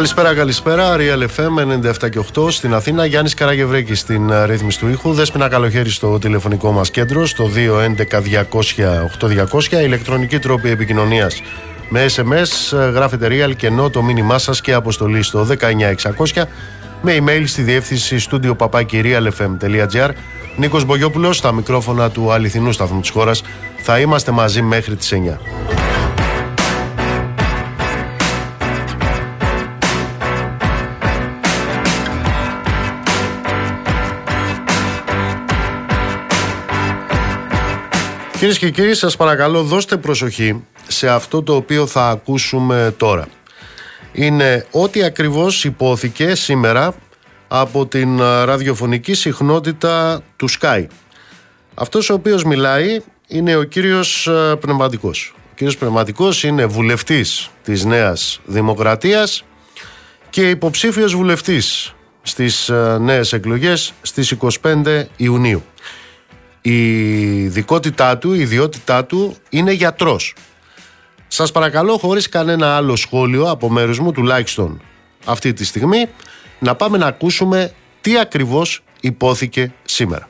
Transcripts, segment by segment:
Καλησπέρα, καλησπέρα. Real FM 97 και 8 στην Αθήνα. Γιάννης Καραγευρέκη στην ε, ρύθμιση του ήχου. Δέσπινα καλοχέρι στο τηλεφωνικό μας κέντρο στο 211-200-8200. Ηλεκτρονική τρόπη επικοινωνίας με SMS. Ε, γράφετε Real και ενώ το μήνυμά σας και αποστολή στο 19600 με email στη διεύθυνση studio papakirialfm.gr. Νίκος Μπογιόπουλος στα μικρόφωνα του αληθινού σταθμού της χώρας. Θα είμαστε μαζί μέχρι τις 9. Κυρίες και κύριοι, σας παρακαλώ δώστε προσοχή σε αυτό το οποίο θα ακούσουμε τώρα. Είναι ό,τι ακριβώς υπόθηκε σήμερα από την ραδιοφωνική συχνότητα του Sky. Αυτός ο οποίος μιλάει είναι ο κύριος Πνευματικός. Ο κύριος Πνευματικός είναι βουλευτής της Νέας Δημοκρατίας και υποψήφιος βουλευτής στις νέες εκλογές στις 25 Ιουνίου η δικότητά του, η ιδιότητά του είναι γιατρός. Σας παρακαλώ χωρίς κανένα άλλο σχόλιο από μέρους μου τουλάχιστον αυτή τη στιγμή να πάμε να ακούσουμε τι ακριβώς υπόθηκε σήμερα.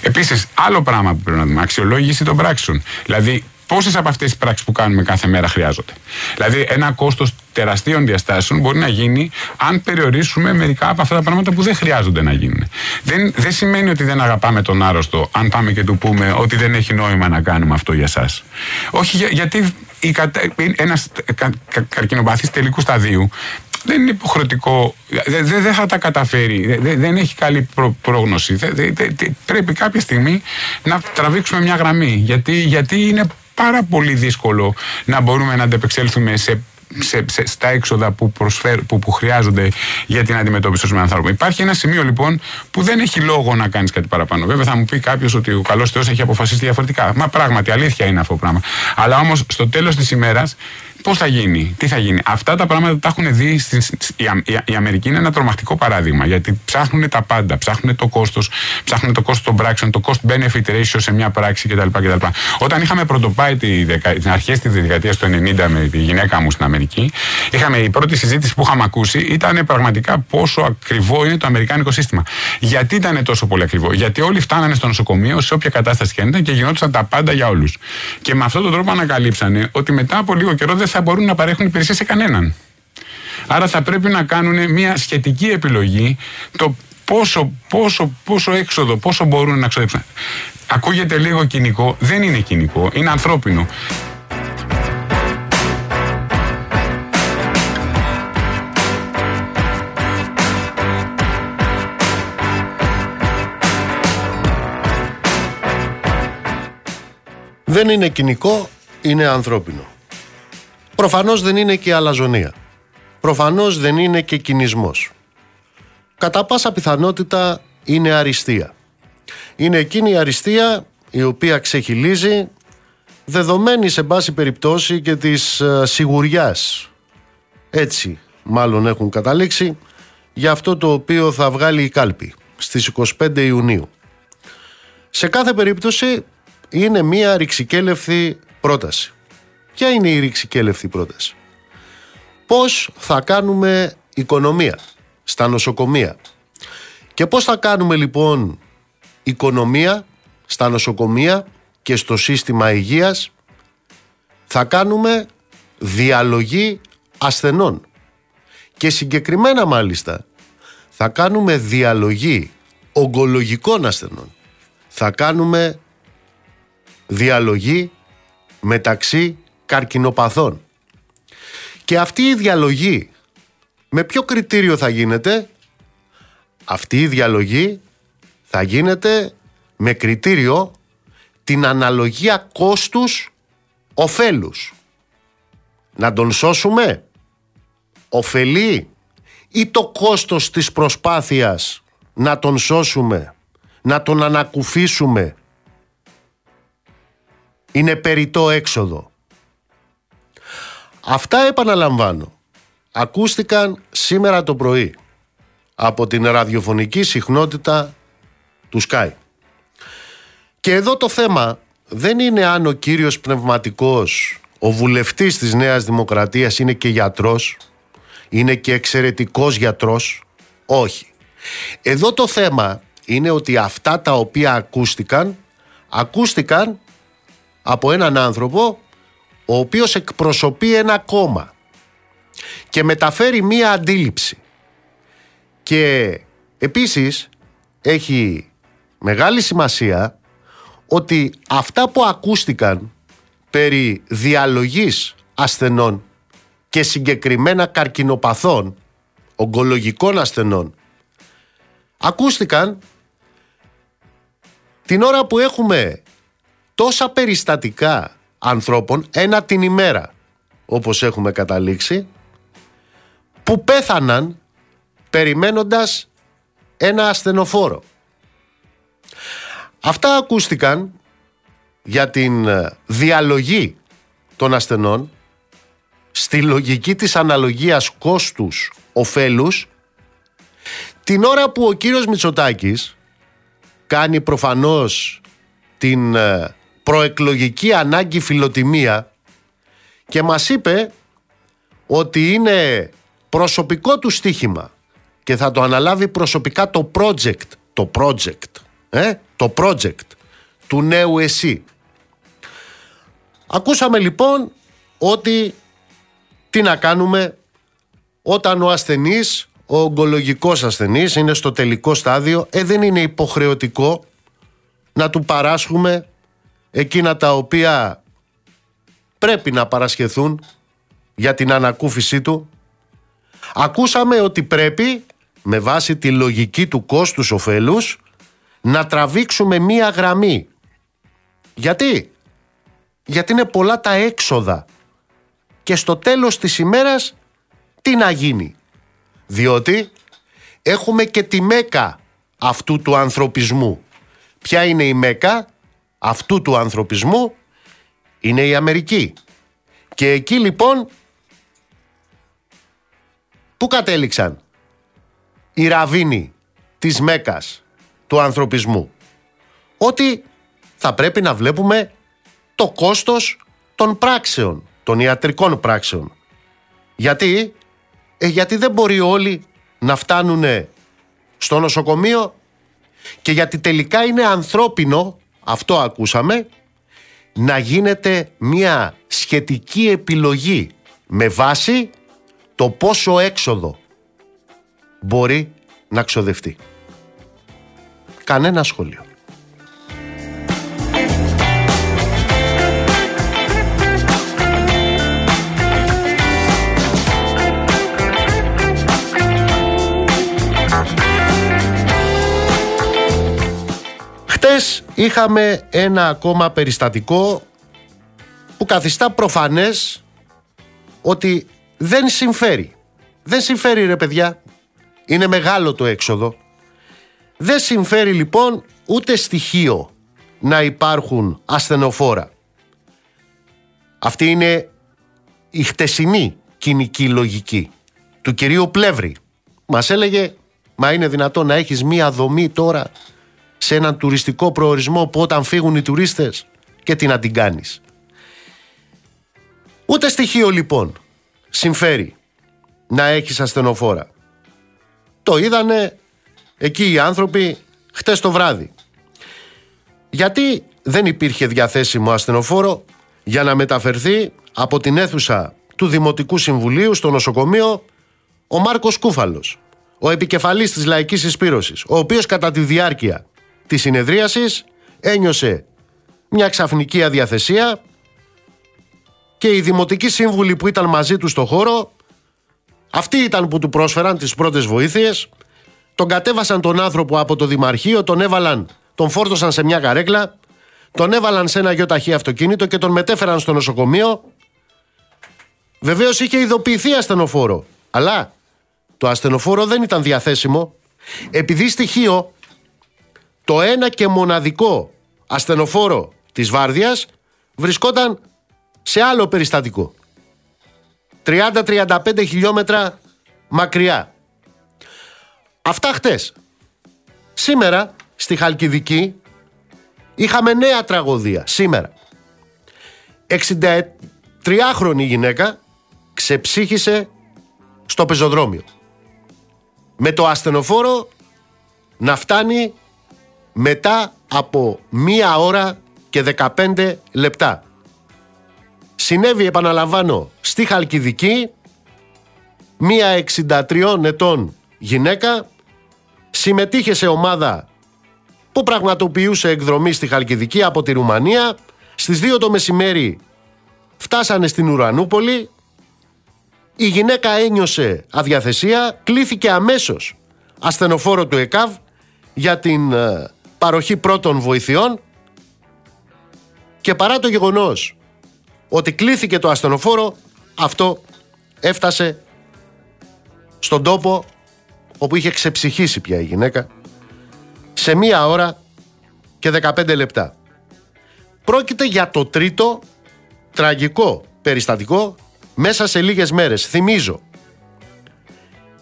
Επίσης άλλο πράγμα που πρέπει να δούμε, αξιολόγηση των πράξεων. Δηλαδή πόσες από αυτές τις πράξεις που κάνουμε κάθε μέρα χρειάζονται; Δηλαδή, ένα κόστος τεραστίων διαστάσεων μπορεί να γίνει αν περιορίσουμε μερικά από αυτά τα πράγματα που δεν χρειάζονται να γίνουν. Δεν, δεν σημαίνει ότι δεν αγαπάμε τον άρρωστο, αν πάμε και του πούμε ότι δεν έχει νόημα να κάνουμε αυτό για εσά. Όχι, γιατί ένας κα, κα, καρκινοπαθής τελικού σταδίου δεν είναι υποχρεωτικό, δεν δε, θα τα καταφέρει, δεν έχει καλή πρόγνωση. πρέπει κάποια στιγμή να τραβήξουμε μια γραμμή, γιατί, γιατί είναι πάρα πολύ δύσκολο να μπορούμε να αντεπεξέλθουμε σε σε, σε, στα έξοδα που, που, που χρειάζονται για την αντιμετώπιση των ανθρώπων. Υπάρχει ένα σημείο λοιπόν που δεν έχει λόγο να κάνεις κάτι παραπάνω. Βέβαια θα μου πει κάποιος ότι ο καλός Θεός έχει αποφασίσει διαφορετικά. Μα πράγματι αλήθεια είναι αυτό το πράγμα. Αλλά όμως στο τέλος της ημέρας Πώς θα γίνει, τι θα γίνει; Αυτά τα πράγματα τα έχουν δει. Στην, η, η, η, Αμερική είναι ένα τρομακτικό παράδειγμα. Γιατί ψάχνουν τα πάντα. Ψάχνουν το κόστος, ψάχνουν το κόστος των πράξεων, το cost benefit ratio σε μια πράξη κτλ. κτλ. Όταν είχαμε πρωτοπάει τις αρχές της δεκαετίας του 90 με τη γυναίκα μου στην Αμερική, είχαμε η πρώτη συζήτηση που είχαμε ακούσει ήταν πραγματικά πόσο ακριβό είναι το αμερικάνικο σύστημα. Γιατί ήταν τόσο πολύ ακριβό; Γιατί όλοι φτάνανε στο νοσοκομείο σε όποια κατάσταση και αν ήταν και γινόντουσαν τα πάντα για όλους. Και με αυτόν τον τρόπο ανακαλύψανε ότι μετά από λίγο καιρό δεν θα μπορούν να παρέχουν υπηρεσία σε κανέναν. Άρα θα πρέπει να κάνουν μια σχετική επιλογή το πόσο, πόσο, πόσο έξοδο, πόσο μπορούν να ξοδέψουν. Ακούγεται λίγο κοινικό, δεν είναι κοινικό, είναι ανθρώπινο. Δεν είναι κοινικό, είναι ανθρώπινο. Προφανώς δεν είναι και αλαζονία. Προφανώς δεν είναι και κινησμός. Κατά πάσα πιθανότητα είναι αριστεία. Είναι εκείνη η αριστεία η οποία ξεχυλίζει δεδομένη σε πάση περιπτώσει και της ε, σιγουριάς. Έτσι μάλλον έχουν καταλήξει για αυτό το οποίο θα βγάλει η κάλπη στις 25 Ιουνίου. Σε κάθε περίπτωση είναι μία ρηξικέλευθη πρόταση. Ποια είναι η ρηξικέλευθη πρόταση; Πώς θα κάνουμε οικονομία στα νοσοκομεία; Και πώς θα κάνουμε λοιπόν οικονομία στα νοσοκομεία και στο σύστημα υγείας; Θα κάνουμε διαλογή ασθενών. Και συγκεκριμένα μάλιστα θα κάνουμε διαλογή ογκολογικών ασθενών. Θα κάνουμε διαλογή μεταξύ καρκινοπαθών. Και αυτή η διαλογή με ποιο κριτήριο θα γίνεται; Αυτή η διαλογή θα γίνεται με κριτήριο την αναλογία κόστους οφέλους. Να τον σώσουμε; Ωφελεί ή το κόστος της προσπάθειας να τον σώσουμε, να τον ανακουφίσουμε; Είναι περιττό έξοδο. Αυτά επαναλαμβάνω. Ακούστηκαν σήμερα το πρωί από την ραδιοφωνική συχνότητα του Sky. Και εδώ το θέμα δεν είναι αν ο κύριος πνευματικός, ο βουλευτής της Νέας Δημοκρατίας είναι και γιατρός, είναι και εξαιρετικός γιατρός. Όχι. Εδώ το θέμα είναι ότι αυτά τα οποία ακούστηκαν, ακούστηκαν από έναν άνθρωπο ο οποίος εκπροσωπεί ένα κόμμα και μεταφέρει μία αντίληψη. Και επίσης έχει μεγάλη σημασία ότι αυτά που ακούστηκαν περί διαλογής ασθενών και συγκεκριμένα καρκινοπαθών, ογκολογικών ασθενών, ακούστηκαν την ώρα που έχουμε τόσα περιστατικά ανθρώπων, ένα την ημέρα, όπως έχουμε καταλήξει, που πέθαναν περιμένοντας ένα ασθενοφόρο. Αυτά ακούστηκαν για την ε, διαλογή των ασθενών στη λογική της αναλογίας κόστους οφέλους την ώρα που ο κύριος Μητσοτάκης κάνει προφανώς την ε, προεκλογική ανάγκη φιλοτιμία και μας είπε ότι είναι προσωπικό του στίχημα και θα το αναλάβει προσωπικά το project, το project, ε, το project του νέου εσύ. Ακούσαμε λοιπόν ότι τι να κάνουμε όταν ο ασθενής, ο ογκολογικός ασθενής είναι στο τελικό στάδιο, ε, δεν είναι υποχρεωτικό να του παράσχουμε εκείνα τα οποία πρέπει να παρασχεθούν για την ανακούφιση του. Ακούσαμε ότι πρέπει με βάση τη λογική του κόστους ωφέλους να τραβήξουμε μία γραμμή. Γιατί; Γιατί είναι πολλά τα έξοδα και στο τέλος της ημέρας τι να γίνει; Διότι έχουμε και τη μέκα αυτού του ανθρωπισμού. Ποια είναι η μέκα; Αυτού του ανθρωπισμού είναι η Αμερική. Και εκεί λοιπόν πού κατέληξαν οι ραβίνοι της Μέκας του ανθρωπισμού; Ότι θα πρέπει να βλέπουμε το κόστος των πράξεων, των ιατρικών πράξεων. Γιατί, ε, γιατί δεν μπορεί όλοι να φτάνουν στο νοσοκομείο και γιατί τελικά είναι ανθρώπινο, αυτό ακούσαμε, να γίνεται μια σχετική επιλογή με βάση το πόσο έξοδο μπορεί να ξοδευτεί. Κανένα σχόλιο. Χτες είχαμε ένα ακόμα περιστατικό που καθιστά προφανές ότι δεν συμφέρει. Δεν συμφέρει ρε παιδιά. Είναι μεγάλο το έξοδο. Δεν συμφέρει λοιπόν ούτε στοιχείο να υπάρχουν ασθενοφόρα. Αυτή είναι η χτεσινή κοινική λογική του κυρίου Πλεύρη. Μας έλεγε, μα είναι δυνατό να έχεις μία δομή τώρα σε έναν τουριστικό προορισμό που όταν φύγουν οι τουρίστες και τι να την κάνεις. Ούτε στοιχείο λοιπόν συμφέρει να έχεις ασθενοφόρα. Το είδανε εκεί οι άνθρωποι χτες το βράδυ. Γιατί δεν υπήρχε διαθέσιμο ασθενοφόρο για να μεταφερθεί από την αίθουσα του Δημοτικού Συμβουλίου στο νοσοκομείο ο Μάρκος Κούφαλος, ο επικεφαλής της Λαϊκής Εισπύρωσης, ο οποίος κατά τη διάρκεια της συνεδρίασης ένιωσε μια ξαφνική αδιαθεσία και οι δημοτικοί σύμβουλοι που ήταν μαζί του στο χώρο αυτοί ήταν που του πρόσφεραν τις πρώτες βοήθειες τον κατέβασαν τον άνθρωπο από το Δημαρχείο, τον έβαλαν, τον φόρτωσαν σε μια καρέκλα, τον έβαλαν σε ένα γιοταχή αυτοκίνητο και τον μετέφεραν στο νοσοκομείο. Βεβαίως είχε ειδοποιηθεί ασθενοφόρο, αλλά το ασθενοφόρο δεν ήταν διαθέσιμο επειδή στοιχείο το ένα και μοναδικό ασθενοφόρο της Βάρδιας βρισκόταν σε άλλο περιστατικό. 30-35 χιλιόμετρα μακριά. Αυτά χτες. Σήμερα στη Χαλκιδική είχαμε νέα τραγωδία. Σήμερα. 63χρονη γυναίκα ξεψύχησε στο πεζοδρόμιο. Με το ασθενοφόρο να φτάνει μετά από μία ώρα και 15 λεπτά. Συνέβη, επαναλαμβάνω, στη Χαλκιδική μία 63 ετών γυναίκα συμμετείχε σε ομάδα που πραγματοποιούσε εκδρομή στη Χαλκιδική από τη Ρουμανία. Στις 2 το μεσημέρι φτάσανε στην Ουρανούπολη. Η γυναίκα ένιωσε αδιαθεσία, κλήθηκε αμέσως ασθενοφόρο του ΕΚΑΒ για την ε, παροχή πρώτων βοηθειών και παρά το γεγονός ότι κλήθηκε το ασθενοφόρο, αυτό έφτασε στον τόπο όπου είχε ξεψυχήσει πια η γυναίκα σε μία ώρα και 15 λεπτά. Πρόκειται για το τρίτο τραγικό περιστατικό μέσα σε λίγες μέρες. Θυμίζω,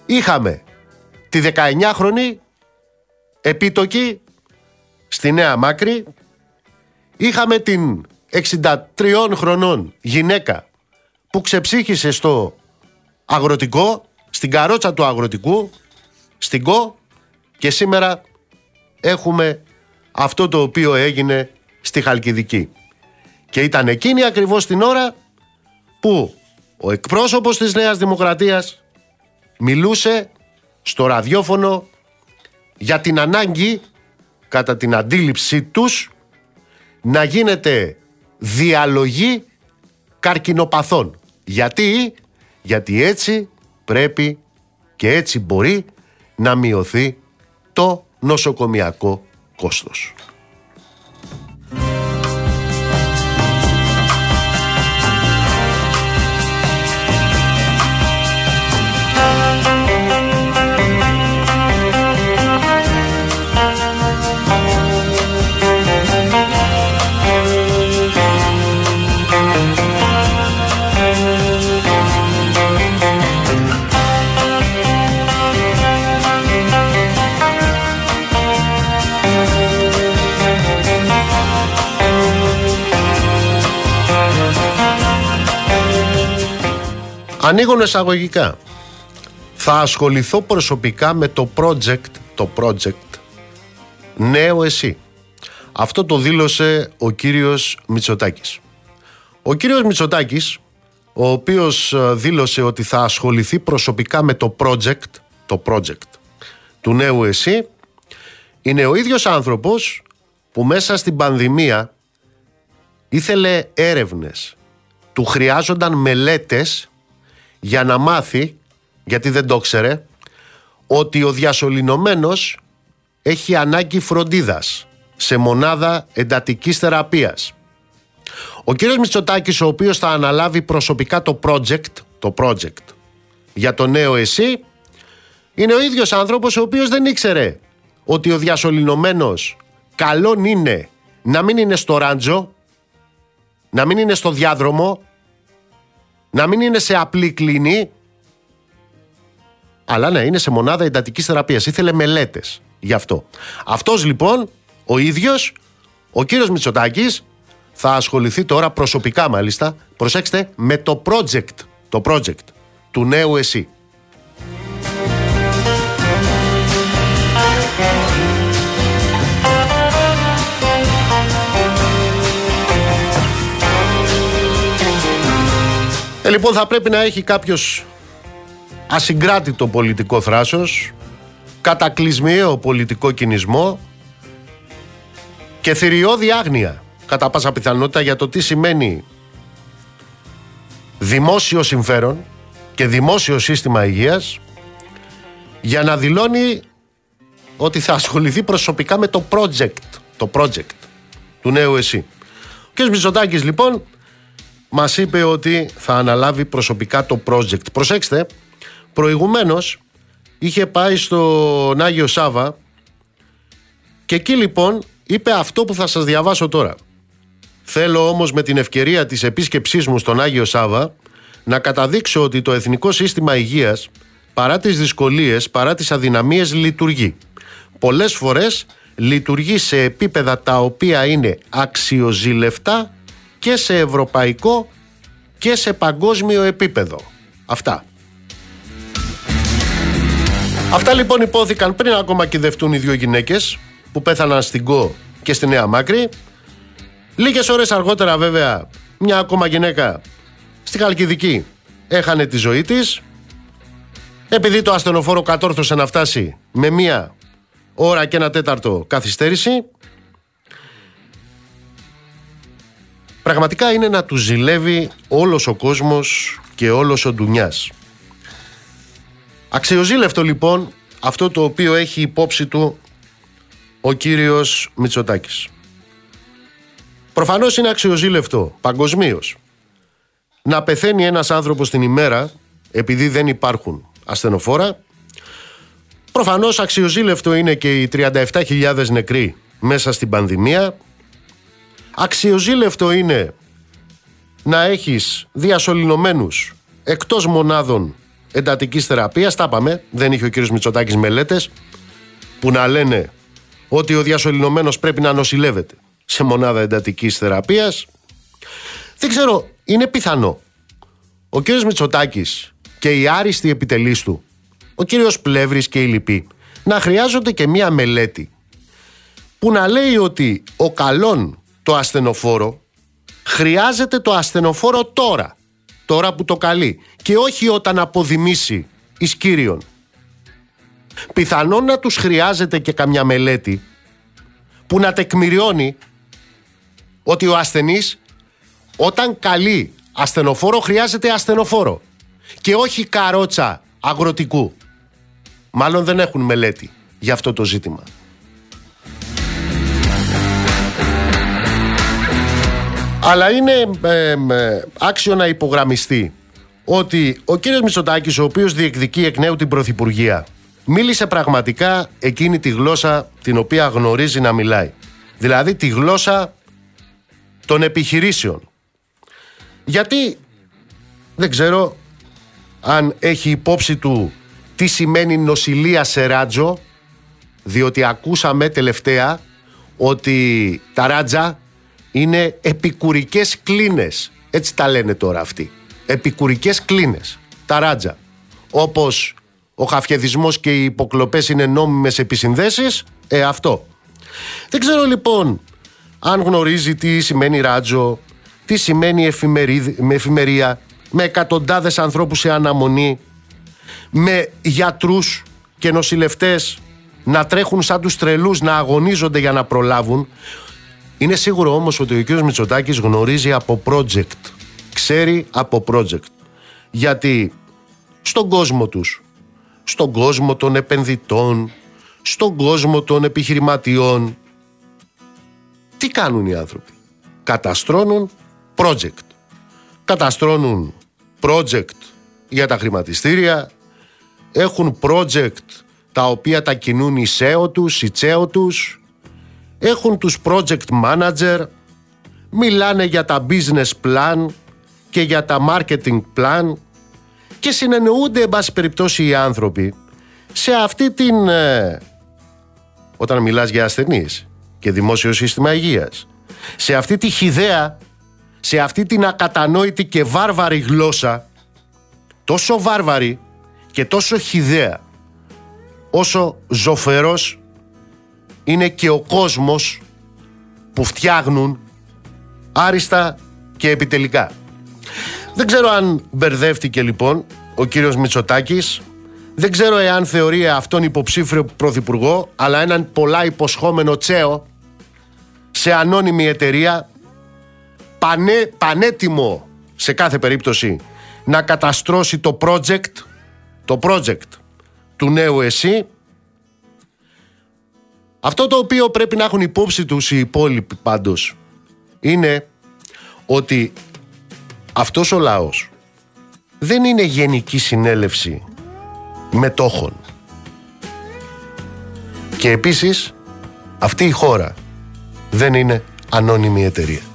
είχαμε τη 19χρονη επίτοκη στη Νέα Μάκρη, είχαμε την 63 χρονών γυναίκα που ξεψύχησε στο αγροτικό, στην καρότσα του αγροτικού, στην ΚΟ και σήμερα έχουμε αυτό το οποίο έγινε στη Χαλκιδική. Και ήταν εκείνη ακριβώς την ώρα που ο εκπρόσωπος της Νέας Δημοκρατίας μιλούσε στο ραδιόφωνο για την ανάγκη κατά την αντίληψή τους να γίνεται διαλογή καρκινοπαθών. Γιατί, γιατί έτσι πρέπει και έτσι μπορεί να μειωθεί το νοσοκομιακό κόστος. Ανοίγουν εισαγωγικά. Θα ασχοληθώ προσωπικά με το project, το project Νέο Εσύ. Αυτό το δήλωσε ο κύριος Μητσοτάκης. Ο κύριος Μητσοτάκης, ο οποίος ε, δήλωσε ότι θα ασχοληθεί προσωπικά με το project, το project του Νέου Εσύ, είναι ο ίδιος άνθρωπος που μέσα στην πανδημία ήθελε έρευνες, του χρειάζονταν μελέτες για να μάθει, γιατί δεν το ξέρε, ότι ο διασωληνωμένος έχει ανάγκη φροντίδας σε μονάδα εντατικής θεραπείας. Ο κύριος Μητσοτάκης, ο οποίος θα αναλάβει προσωπικά το project, το project για το νέο εσύ, είναι ο ίδιος άνθρωπος ο οποίος δεν ήξερε ότι ο διασωληνωμένος καλόν είναι να μην είναι στο ράντζο, να μην είναι στο διάδρομο, να μην είναι σε απλή κλίνη, αλλά να είναι σε μονάδα εντατικής θεραπείας. Ήθελε μελέτες γι' αυτό. Αυτός λοιπόν, ο ίδιος, ο κύριος Μητσοτάκης, θα ασχοληθεί τώρα προσωπικά μάλιστα, προσέξτε, με το project, το project του νέου εσύ. Ε, λοιπόν θα πρέπει να έχει κάποιος ασυγκράτητο πολιτικό θράσος, κατακλυσμιαίο πολιτικό κινησμό και θηριώδη άγνοια κατά πάσα πιθανότητα για το τι σημαίνει δημόσιο συμφέρον και δημόσιο σύστημα υγείας για να δηλώνει ότι θα ασχοληθεί προσωπικά με το project, το project του νέου ΕΣΥ. Ο κ. Μητσοτάκης λοιπόν Μας είπε ότι θα αναλάβει προσωπικά το project. Προσέξτε, προηγουμένως είχε πάει στον Άγιο Σάβα και εκεί λοιπόν είπε αυτό που θα σας διαβάσω τώρα. Θέλω όμως με την ευκαιρία της επίσκεψής μου στον Άγιο Σάβα να καταδείξω ότι το Εθνικό Σύστημα Υγείας παρά τις δυσκολίες, παρά τις αδυναμίες λειτουργεί. Πολλές φορές λειτουργεί σε επίπεδα τα οποία είναι αξιοζήλευτα και σε ευρωπαϊκό και σε παγκόσμιο επίπεδο. Αυτά. Αυτά λοιπόν υπόθηκαν πριν ακόμα κυδευτούν οι δύο γυναίκες που πέθαναν στην ΚΟ και στη Νέα Μάκρη. Λίγες ώρες αργότερα βέβαια μια ακόμα γυναίκα στη Χαλκιδική έχανε τη ζωή της επειδή το ασθενοφόρο κατόρθωσε να φτάσει με μία ώρα και ένα τέταρτο καθυστέρηση πραγματικά είναι να τους ζηλεύει όλος ο κόσμος και όλος ο ντουνιάς. Αξιοζήλευτο λοιπόν αυτό το οποίο έχει υπόψη του ο κύριος Μητσοτάκης. Προφανώς είναι αξιοζήλευτο παγκοσμίως να πεθαίνει ένας άνθρωπος την ημέρα επειδή δεν υπάρχουν ασθενοφόρα. Προφανώς αξιοζήλευτο είναι και οι 37.000 νεκροί μέσα στην πανδημία. Αξιοζήλευτο είναι να έχεις διασωληνωμένους εκτός μονάδων εντατικής θεραπείας. Τα είπαμε, δεν είχε ο κύριος Μητσοτάκης μελέτες που να λένε ότι ο διασωληνωμένος πρέπει να νοσηλεύεται σε μονάδα εντατικής θεραπείας. Δεν ξέρω, είναι πιθανό ο κύριος Μητσοτάκης και οι άριστοι επιτελείς του, ο κύριος Πλεύρης και οι λοιποί, να χρειάζονται και μία μελέτη που να λέει ότι ο καλόν το ασθενοφόρο χρειάζεται το ασθενοφόρο τώρα, τώρα που το καλεί και όχι όταν αποδημήσει εις Κύριον. Πιθανόν να τους χρειάζεται και καμιά μελέτη που να τεκμηριώνει ότι ο ασθενής όταν καλεί ασθενοφόρο χρειάζεται ασθενοφόρο και όχι καρότσα αγροτικού. Μάλλον δεν έχουν μελέτη για αυτό το ζήτημα. Αλλά είναι ε, άξιο να υπογραμμιστεί ότι ο κύριος Μητσοτάκης, ο οποίος διεκδικεί εκ νέου την Πρωθυπουργία, μίλησε πραγματικά εκείνη τη γλώσσα την οποία γνωρίζει να μιλάει. Δηλαδή τη γλώσσα των επιχειρήσεων. Γιατί δεν ξέρω αν έχει υπόψη του τι σημαίνει νοσηλεία σε ράτζο, διότι ακούσαμε τελευταία ότι τα ράτζα είναι επικουρικές κλίνες. Έτσι τα λένε τώρα αυτοί. Επικουρικές κλίνες. Τα ράτζα. Όπως ο χαφιεδισμός και οι υποκλοπές είναι νόμιμες επισυνδέσεις, ε αυτό. Δεν ξέρω λοιπόν αν γνωρίζει τι σημαίνει ράτζο, τι σημαίνει με εφημερία, με εκατοντάδες ανθρώπους σε αναμονή, με γιατρούς και νοσηλευτές να τρέχουν σαν τους τρελούς να αγωνίζονται για να προλάβουν. Είναι σίγουρο όμως ότι ο κ. Μητσοτάκης γνωρίζει από project. Ξέρει από project. Γιατί στον κόσμο τους, στον κόσμο των επενδυτών, στον κόσμο των επιχειρηματιών, τι κάνουν οι άνθρωποι; Καταστρώνουν project. Καταστρώνουν project για τα χρηματιστήρια, έχουν project τα οποία τα κινούν οι SEO τους, οι τσέο τους, έχουν τους project manager, μιλάνε για τα business plan και για τα marketing plan και συνεννοούνται εν πάση περιπτώσει οι άνθρωποι σε αυτή την... Ε, όταν μιλάς για ασθενείς και δημόσιο σύστημα υγείας, σε αυτή τη χιδέα σε αυτή την ακατανόητη και βάρβαρη γλώσσα τόσο βάρβαρη και τόσο χιδαία όσο ζωφερός είναι και ο κόσμος που φτιάχνουν άριστα και επιτελικά. Δεν ξέρω αν μπερδεύτηκε λοιπόν ο κύριος Μητσοτάκης δεν ξέρω εάν θεωρεί αυτόν υποψήφιο πρωθυπουργό αλλά έναν πολλά υποσχόμενο τσέο σε ανώνυμη εταιρεία πανέ, πανέτοιμο σε κάθε περίπτωση να καταστρώσει το project το project του νέου ΕΣΥ αυτό το οποίο πρέπει να έχουν υπόψη τους οι υπόλοιποι πάντως είναι ότι αυτός ο λαός δεν είναι γενική συνέλευση μετόχων. Και επίσης αυτή η χώρα δεν είναι ανώνυμη εταιρεία.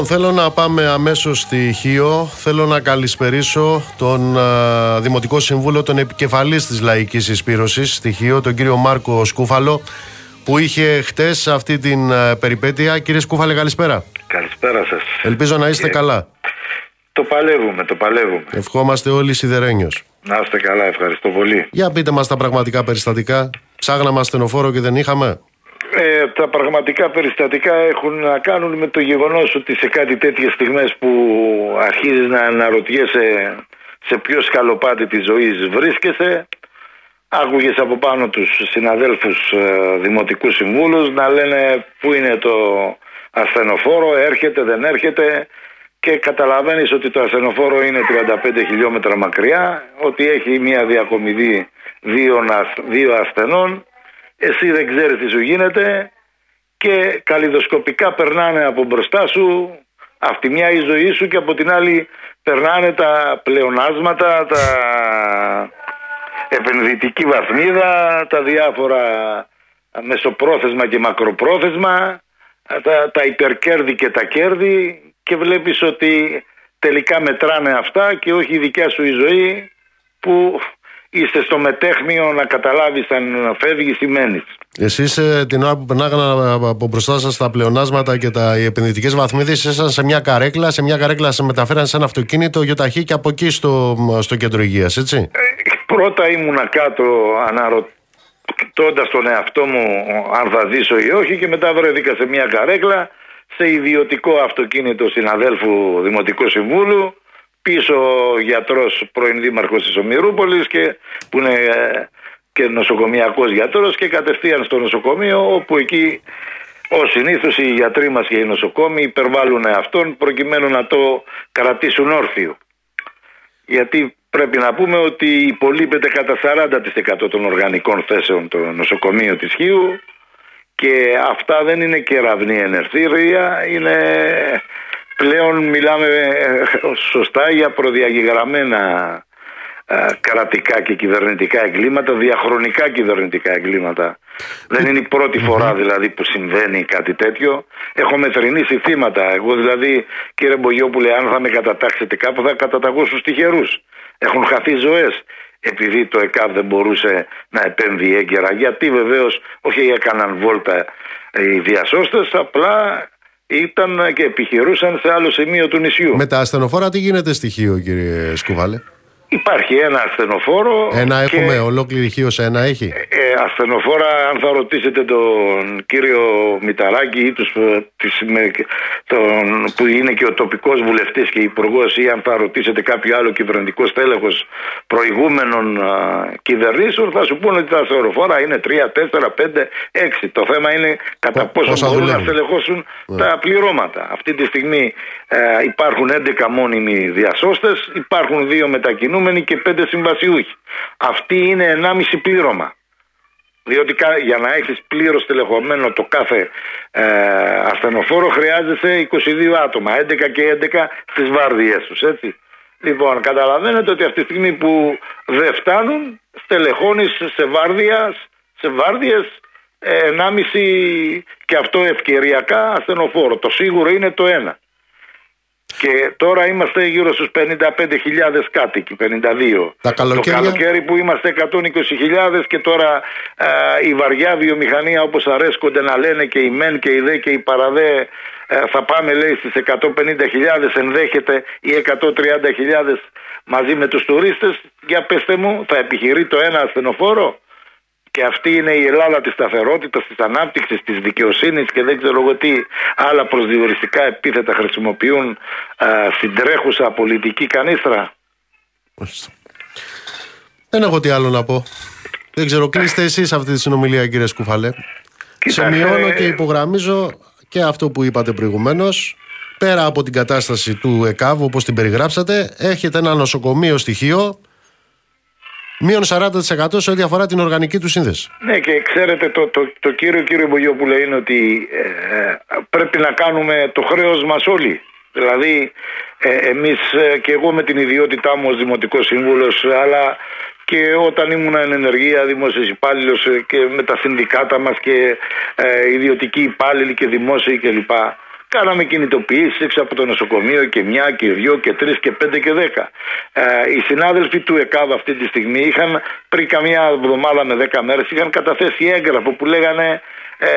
Λοιπόν, θέλω να πάμε αμέσως στη Χίο. Θέλω να καλησπερίσω τον Δημοτικό Συμβούλο, τον επικεφαλής της Λαϊκής Εισπύρωσης στη Χίο, τον κύριο Μάρκο Σκούφαλο, που είχε χτες αυτή την περιπέτεια. Κύριε Σκούφαλε, καλησπέρα. Καλησπέρα σας. Ελπίζω να είστε καλά. Το παλεύουμε, το παλεύουμε. Ευχόμαστε όλοι σιδερένιος. Να είστε καλά, ευχαριστώ πολύ. Για πείτε μας τα πραγματικά περιστατικά. Ψάγναμε ασθενοφόρο και δεν είχαμε. Ε, τα πραγματικά περιστατικά έχουν να κάνουν με το γεγονός ότι σε κάτι τέτοιες στιγμές που αρχίζεις να αναρωτιέσαι σε ποιο σκαλοπάτι της ζωής βρίσκεσαι άκουγες από πάνω τους συναδέλφους ε, δημοτικούς συμβούλους να λένε πού είναι το ασθενοφόρο, έρχεται, δεν έρχεται και καταλαβαίνεις ότι το ασθενοφόρο είναι 35 χιλιόμετρα μακριά, ότι έχει μια διακομιδή δύο, δύο ασθενών εσύ δεν ξέρεις τι σου γίνεται και καλλιδοσκοπικά περνάνε από μπροστά σου αυτή μια η ζωή σου και από την άλλη περνάνε τα πλεονάσματα, τα επενδυτική βαθμίδα, τα διάφορα μεσοπρόθεσμα και μακροπρόθεσμα, τα, τα υπερκέρδη και τα κέρδη και βλέπεις ότι τελικά μετράνε αυτά και όχι η δικιά σου η ζωή που είστε στο μετέχνιο να καταλάβεις αν φεύγεις ή μένεις. Εσείς ε, την ώρα που περνάγανε από μπροστά σας τα πλεονάσματα και τα, οι επενδυτικές βαθμίδες ήσασταν σε μια καρέκλα, σε μια καρέκλα σε μεταφέραν σε ένα αυτοκίνητο γιοταχή και από εκεί στο, στο κέντρο υγείας, έτσι; Ε, πρώτα ήμουνα κάτω αναρωτώντας τον εαυτό μου αν θα ζήσω ή όχι και μετά βρέθηκα σε μια καρέκλα σε ιδιωτικό αυτοκίνητο συναδέλφου Δημοτικού Συμβούλου πίσω ο γιατρός πρώην δήμαρχος της Ομιρούπολης και, που είναι ε, και νοσοκομιακός γιατρός και κατευθείαν στο νοσοκομείο όπου εκεί ο συνήθως οι γιατροί μας και οι νοσοκόμοι υπερβάλλουν αυτόν προκειμένου να το κρατήσουν όρθιο. Γιατί πρέπει να πούμε ότι υπολείπεται κατά 40% των οργανικών θέσεων το νοσοκομείο της Χίου και αυτά δεν είναι κεραυνή ενευθύρια, είναι πλέον μιλάμε ε, σωστά για προδιαγεγραμμένα ε, κρατικά και κυβερνητικά εγκλήματα, διαχρονικά κυβερνητικά εγκλήματα. Δεν είναι η πρώτη φορά δηλαδή που συμβαίνει κάτι τέτοιο. Έχω μετρηνήσει θύματα. Εγώ δηλαδή κύριε Μπογιόπουλε αν θα με κατατάξετε κάπου θα καταταγώ στους τυχερούς. Έχουν χαθεί ζωές επειδή το ΕΚΑΒ δεν μπορούσε να επέμβει έγκαιρα. Γιατί βεβαίως όχι έκαναν βόλτα οι διασώστες, απλά ήταν και επιχειρούσαν σε άλλο σημείο του νησιού. Με τα ασθενοφόρα τι γίνεται στοιχείο κύριε Σκουβάλε; Υπάρχει ένα ασθενοφόρο. Ένα έχουμε, ολόκληρη χείος ένα έχει; Ε, ασθενοφόρα, αν θα ρωτήσετε τον κύριο Μηταράκη ή τους, ε, τον, που είναι και ο τοπικός βουλευτής και υπουργός ή αν θα ρωτήσετε κάποιο άλλο κυβερνητικό στέλεχος προηγούμενων α, κυβερνήσεων θα σου πούνε ότι τα ασθενοφόρα είναι 3, 4, 5, 6. Το θέμα είναι κατά πόσο μπορούν να στελεχώσουν ναι. τα πληρώματα. Αυτή τη στιγμή ε, υπάρχουν 11 μόνιμοι διασώστες, υπάρχουν δύο μετακινούμενοι και πέντε συμβασιούχοι. Αυτή είναι 1,5 πλήρωμα. Διότι για να έχεις πλήρως τελεχωμένο το κάθε ε, ασθενοφόρο χρειάζεσαι 22 άτομα, 11 και 11 στις βάρδιές τους, έτσι. Λοιπόν, καταλαβαίνετε ότι αυτή τη στιγμή που δεν φτάνουν, στελεχώνεις σε βάρδιας, σε βάρδιες 1,5 και αυτό ευκαιριακά ασθενοφόρο. Το σίγουρο είναι το ένα. Και τώρα είμαστε γύρω στους 55.000 κάτοικοι, 52. Τα καλοκαίρια... Το καλοκαίρι που είμαστε 120.000 και τώρα α, η βαριά βιομηχανία όπως αρέσκονται να λένε και η ΜΕΝ και η ΔΕ και η ΠΑΡΑΔΕ θα πάμε λέει στις 150.000 ενδέχεται ή 130.000 μαζί με τους τουρίστες. Για πέστε μου θα επιχειρεί το ένα ασθενοφόρο; Και αυτή είναι η Ελλάδα της σταθερότητας, της ανάπτυξης, της δικαιοσύνης και δεν ξέρω εγώ τι άλλα προσδιοριστικά επίθετα χρησιμοποιούν α, στην τρέχουσα πολιτική κανίστρα. Δεν έχω τι άλλο να πω. Δεν ξέρω, κλείστε εσείς αυτή τη συνομιλία, κύριε Σκουφαλέ. Κοιτάξτε, Σημειώνω και υπογραμμίζω και αυτό που είπατε προηγουμένως. Πέρα από την κατάσταση του ΕΚΑΒ, όπως την περιγράψατε, έχετε ένα νοσοκομείο στοιχείο μείον 40% σε ό,τι αφορά την οργανική του σύνδεση. Ναι και ξέρετε το, το, το κύριο κύριο Μπογιόπουλο είναι ότι ε, πρέπει να κάνουμε το χρέος μας όλοι. Δηλαδή ε, εμείς ε, και εγώ με την ιδιότητά μου ως Δημοτικός Σύμβουλος αλλά και όταν ήμουν εν ενεργεία δημόσιος υπάλληλος ε, και με τα συνδικάτα μας και ε, ιδιωτικοί υπάλληλοι και δημόσιοι κλπ. Κάναμε κινητοποιήσει έξω από το νοσοκομείο και μια και δυο και τρεις και πέντε και δέκα. Ε, οι συνάδελφοι του ΕΚΑΒ αυτή τη στιγμή είχαν πριν καμιά εβδομάδα με δέκα μέρες είχαν καταθέσει έγγραφο που λέγανε ε,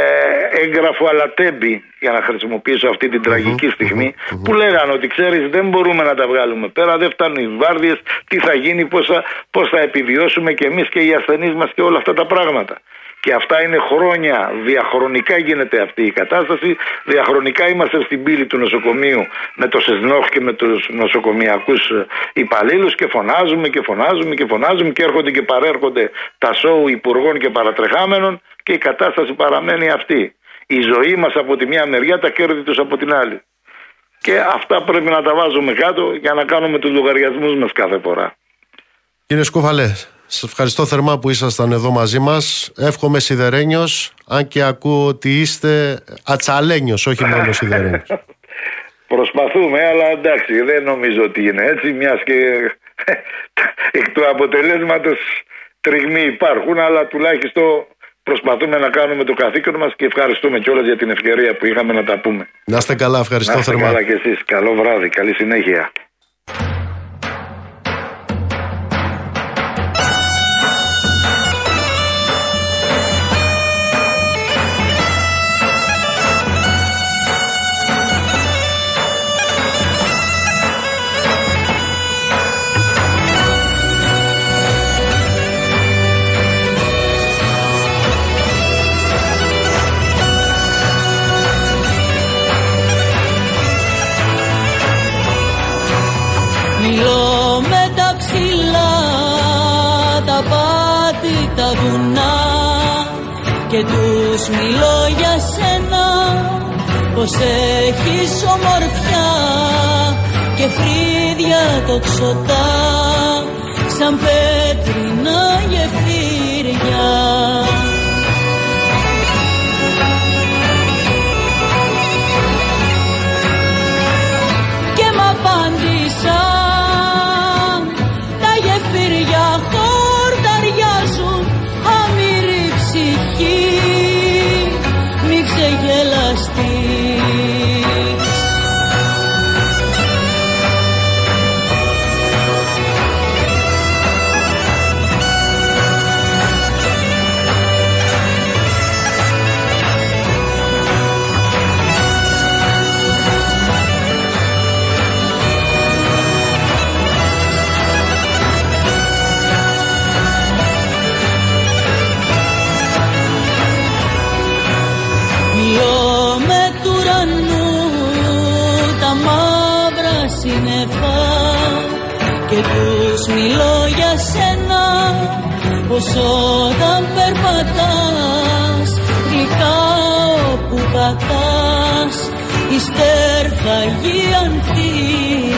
έγγραφο αλατέμπι για να χρησιμοποιήσω αυτή την τραγικη στιγμη που λέγανε ότι ξέρεις δεν μπορούμε να τα βγάλουμε πέρα δεν φτάνουν οι βάρδιες τι θα γίνει πώς θα, πώς θα επιβιώσουμε και εμείς και οι ασθενείς μας και όλα αυτά τα πράγματα και αυτά είναι χρόνια, διαχρονικά γίνεται αυτή η κατάσταση. Διαχρονικά είμαστε στην πύλη του νοσοκομείου με το ΣΕΣΝΟΧ και με τους νοσοκομιακούς υπαλλήλους και φωνάζουμε και φωνάζουμε και φωνάζουμε και έρχονται και παρέρχονται τα σοου υπουργών και παρατρεχάμενων και η κατάσταση παραμένει αυτή. Η ζωή μας από τη μία μεριά, τα κέρδη τους από την άλλη. Και αυτά πρέπει να τα βάζουμε κάτω για να κάνουμε τους λογαριασμούς μας κάθε φορά. Κύριε Σκούφαλες, Σας ευχαριστώ θερμά που ήσασταν εδώ μαζί μας. Εύχομαι σιδερένιος, αν και ακούω ότι είστε ατσαλένιος, όχι μόνο σιδερένιος. Προσπαθούμε, αλλά εντάξει, δεν νομίζω ότι είναι έτσι, μιας και εκ του αποτελέσματος τριγμοί υπάρχουν, αλλά τουλάχιστον προσπαθούμε να κάνουμε το καθήκον μας και ευχαριστούμε κιόλας για την ευκαιρία που είχαμε να τα πούμε. Να είστε καλά, ευχαριστώ να είστε θερμά. καλά κι εσείς. Καλό βράδυ, καλή συνέχεια. Ψηλά, τα πάτη, τα βουνά και τους μιλώ για σένα πως έχεις ομορφιά και φρύδια τοξωτά σαν πέτρινα γεφύρια. Πως όταν περπατάς γλυκά όπου πατάς η στέρφαγη ανθίζει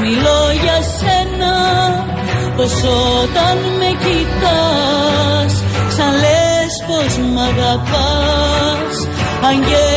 μιλώ για σένα πως όταν με κοιτάς σαν λες πως μ' αγαπάς. Αγγέλη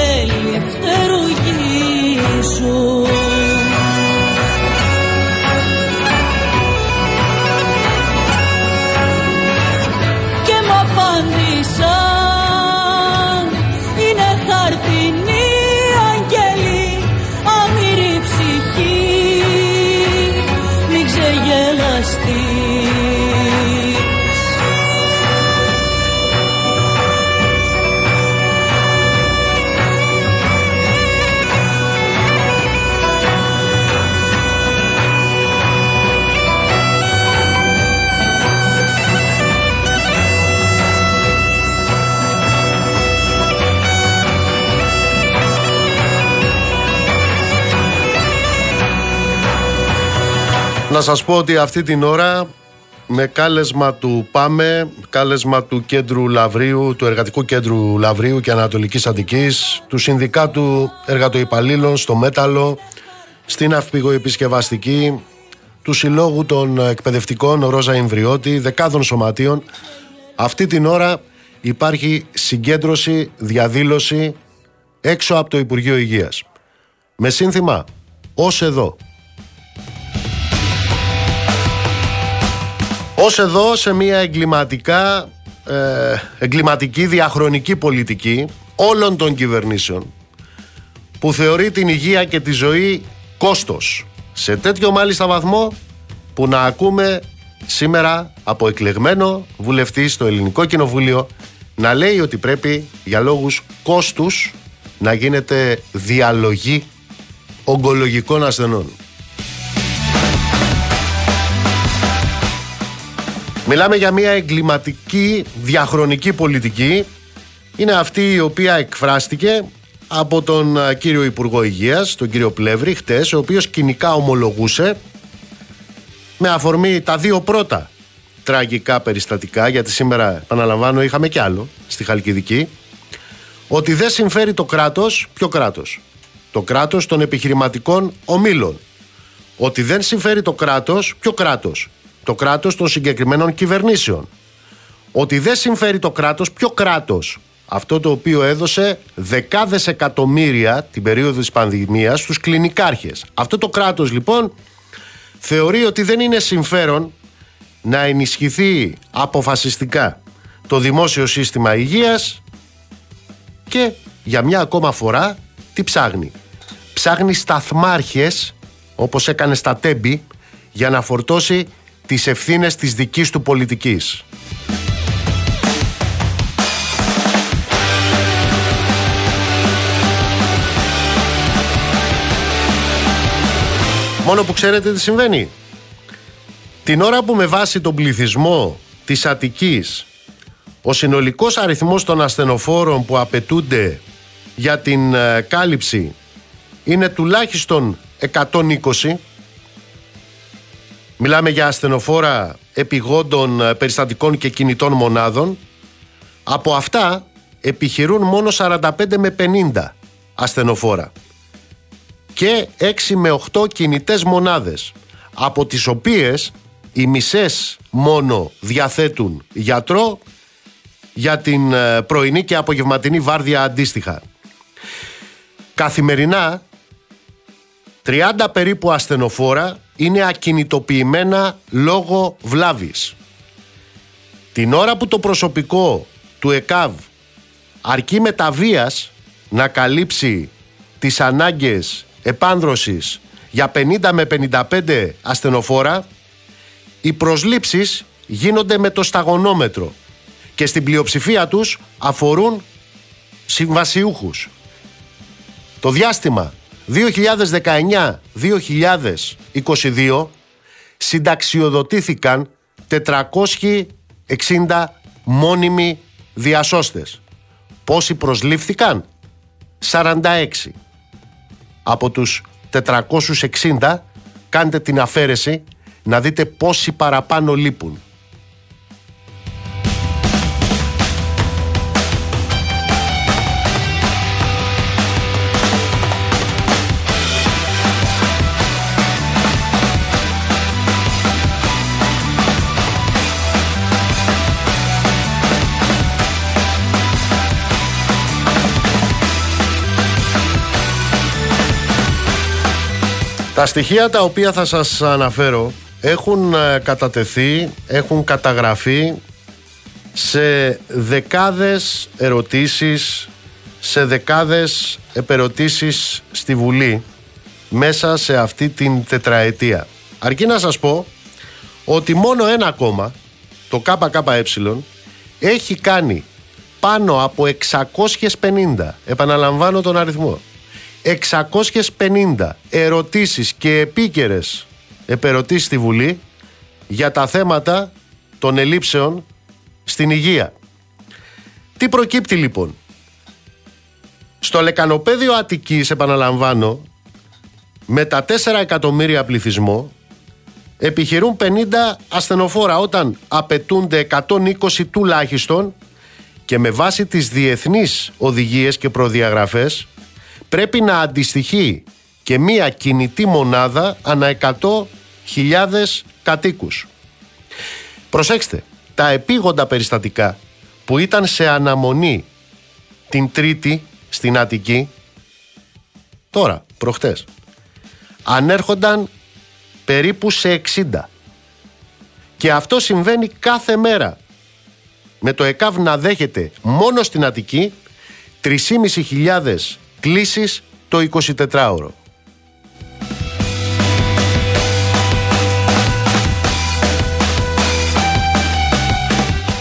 Να σας πω ότι αυτή την ώρα με κάλεσμα του ΠΑΜΕ, κάλεσμα του Κέντρου Λαβρίου, του Εργατικού Κέντρου Λαβρίου και Ανατολικής Αντικής, του Συνδικάτου Εργατοϊπαλλήλων στο Μέταλλο, στην Αυπηγοεπισκευαστική, του Συλλόγου των Εκπαιδευτικών Ρόζα Ιμβριώτη, δεκάδων σωματείων. Αυτή την ώρα υπάρχει συγκέντρωση, διαδήλωση έξω από το Υπουργείο Υγείας. Με σύνθημα «Ως εδώ». Ως εδώ σε μια εγκληματικά, ε, εγκληματική διαχρονική πολιτική όλων των κυβερνήσεων που θεωρεί την υγεία και τη ζωή κόστος. Σε τέτοιο μάλιστα βαθμό που να ακούμε σήμερα από εκλεγμένο βουλευτή στο Ελληνικό Κοινοβούλιο να λέει ότι πρέπει για λόγους κόστους να γίνεται διαλογή ογκολογικών ασθενών. Μιλάμε για μια εγκληματική διαχρονική πολιτική. Είναι αυτή η οποία εκφράστηκε από τον κύριο Υπουργό Υγείας, τον κύριο Πλεύρη, χτες, ο οποίος κοινικά ομολογούσε με αφορμή τα δύο πρώτα τραγικά περιστατικά, γιατί σήμερα, επαναλαμβάνω, είχαμε κι άλλο στη Χαλκιδική, ότι δεν συμφέρει το κράτος, ποιο κράτος, το κράτος των επιχειρηματικών ομίλων. Ότι δεν συμφέρει το κράτος, ποιο κράτος, το κράτος των συγκεκριμένων κυβερνήσεων. Ότι δεν συμφέρει το κράτος, ποιο κράτος; Αυτό το οποίο έδωσε δεκάδες εκατομμύρια την περίοδο της πανδημίας στους κλινικάρχες. Αυτό το κράτος λοιπόν θεωρεί ότι δεν είναι συμφέρον να ενισχυθεί αποφασιστικά το δημόσιο σύστημα υγείας και για μια ακόμα φορά τι ψάχνει; Ψάχνει σταθμάρχες όπως έκανε στα Τέμπη για να φορτώσει τις ευθύνες της δικής του πολιτικής. Μόνο που ξέρετε τι συμβαίνει. Την ώρα που με βάση τον πληθυσμό της Αττικής ο συνολικός αριθμός των ασθενοφόρων που απαιτούνται για την ε, κάλυψη είναι τουλάχιστον 120 Μιλάμε για ασθενοφόρα επιγόντων ε, περιστατικών και κινητών μονάδων. Από αυτά επιχειρούν μόνο 45 με 50 ασθενοφόρα και 6 με 8 κινητές μονάδες από τις οποίες οι μισές μόνο διαθέτουν γιατρό για την ε, πρωινή και απογευματινή βάρδια αντίστοιχα. Καθημερινά 30 περίπου ασθενοφόρα είναι ακινητοποιημένα λόγω βλάβης. Την ώρα που το προσωπικό του ΕΚΑΒ αρκεί μεταβίας να καλύψει τις ανάγκες επάνδρωσης για 50 με 55 ασθενοφόρα, οι προσλήψεις γίνονται με το σταγονόμετρο και στην πλειοψηφία τους αφορούν συμβασιούχους. Το διάστημα 2019-2022 συνταξιοδοτήθηκαν 460 μόνιμοι διασώστες. Πόσοι προσλήφθηκαν; 46. Από τους 460 κάντε την αφαίρεση να δείτε πόσοι παραπάνω λείπουν. Τα στοιχεία τα οποία θα σας αναφέρω έχουν ε, κατατεθεί, έχουν καταγραφεί σε δεκάδες ερωτήσεις, σε δεκάδες επερωτήσεις στη Βουλή μέσα σε αυτή την τετραετία. Αρκεί να σας πω ότι μόνο ένα κόμμα, το ΚΚΕ, έχει κάνει πάνω από 650, επαναλαμβάνω τον αριθμό, 650 ερωτήσεις και επίκαιρες επερωτήσεις στη Βουλή για τα θέματα των ελλείψεων στην υγεία. Τι προκύπτει λοιπόν; Στο λεκανοπέδιο Αττικής, επαναλαμβάνω, με τα 4 εκατομμύρια πληθυσμό, επιχειρούν 50 ασθενοφόρα όταν απαιτούνται 120 τουλάχιστον και με βάση τις διεθνείς οδηγίες και προδιαγραφές πρέπει να αντιστοιχεί και μία κινητή μονάδα ανά 100.000 κατοίκους. Προσέξτε, τα επίγοντα περιστατικά που ήταν σε αναμονή την Τρίτη στην Αττική, τώρα, προχτές, ανέρχονταν περίπου σε 60. Και αυτό συμβαίνει κάθε μέρα. Με το ΕΚΑΒ να δέχεται μόνο στην Αττική 3.500 κλήσεις το 24ωρο.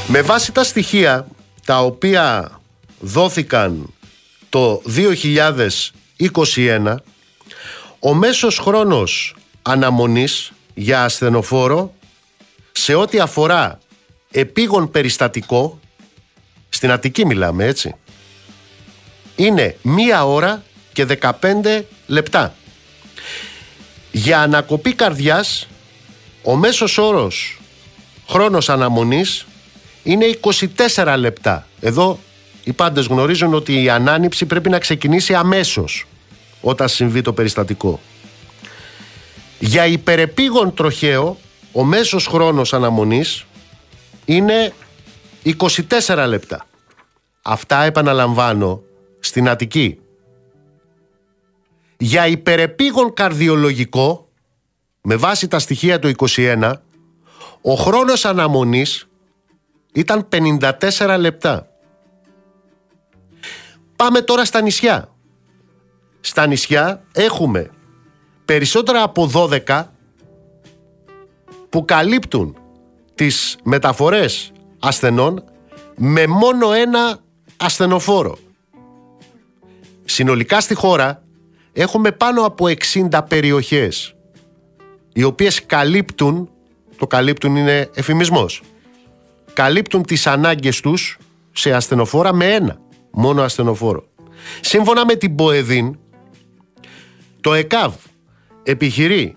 Με βάση τα στοιχεία τα οποία δόθηκαν το 2021 ο μέσος χρόνος αναμονής για ασθενοφόρο σε ό,τι αφορά επίγον περιστατικό στην Αττική μιλάμε έτσι είναι μία ώρα και 15 λεπτά για ανακοπή καρδιάς ο μέσος όρος χρόνος αναμονής είναι 24 λεπτά εδώ οι πάντες γνωρίζουν ότι η ανάνυψη πρέπει να ξεκινήσει αμέσως όταν συμβεί το περιστατικό. Για υπερεπίγον τροχαίο, ο μέσος χρόνος αναμονής είναι 24 λεπτά. Αυτά επαναλαμβάνω στην Αττική. Για υπερεπίγον καρδιολογικό, με βάση τα στοιχεία του 21, ο χρόνος αναμονής ήταν 54 λεπτά. Πάμε τώρα στα νησιά. Στα νησιά έχουμε περισσότερα από 12 που καλύπτουν τις μεταφορές ασθενών με μόνο ένα ασθενοφόρο. Συνολικά στη χώρα έχουμε πάνω από 60 περιοχές οι οποίες καλύπτουν, το καλύπτουν είναι εφημισμός, καλύπτουν τις ανάγκες τους σε ασθενοφόρα με ένα μόνο ασθενοφόρο. Σύμφωνα με την ΠΟΕΔΗΝ, το ΕΚΑΒ επιχειρεί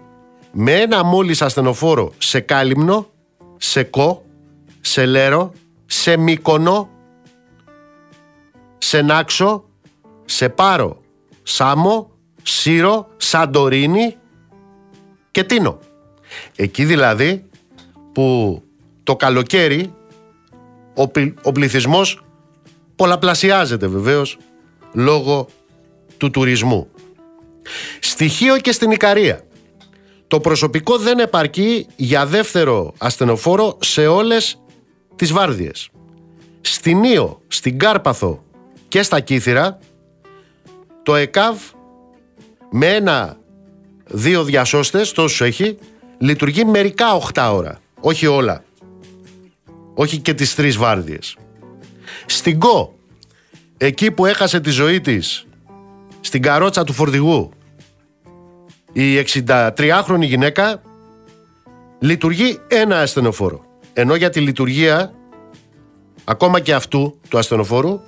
με ένα μόλις ασθενοφόρο σε Κάλυμνο, σε Κο, σε Λέρο, σε Μύκονο, σε Νάξο, σε Πάρο, Σάμο, Σύρο, Σαντορίνη και Τίνο. Εκεί δηλαδή που το καλοκαίρι ο, ο πληθυσμός πολλαπλασιάζεται βεβαίως λόγω του τουρισμού. Στοιχείο και στην Ικαρία. Το προσωπικό δεν επαρκεί για δεύτερο ασθενοφόρο σε όλες τις βάρδιες. Στην Ήο, στην Κάρπαθο και στα Κύθυρα το ΕΚΑΒ με ένα δύο διασώστες, τόσους έχει, λειτουργεί μερικά 8 ώρα. Όχι όλα. Όχι και τις τρεις βάρδιες. Στην ΚΟ, εκεί που έχασε τη ζωή της, στην καρότσα του φορτηγού, η 63χρονη γυναίκα λειτουργεί ένα ασθενοφόρο. Ενώ για τη λειτουργία ακόμα και αυτού του ασθενοφόρου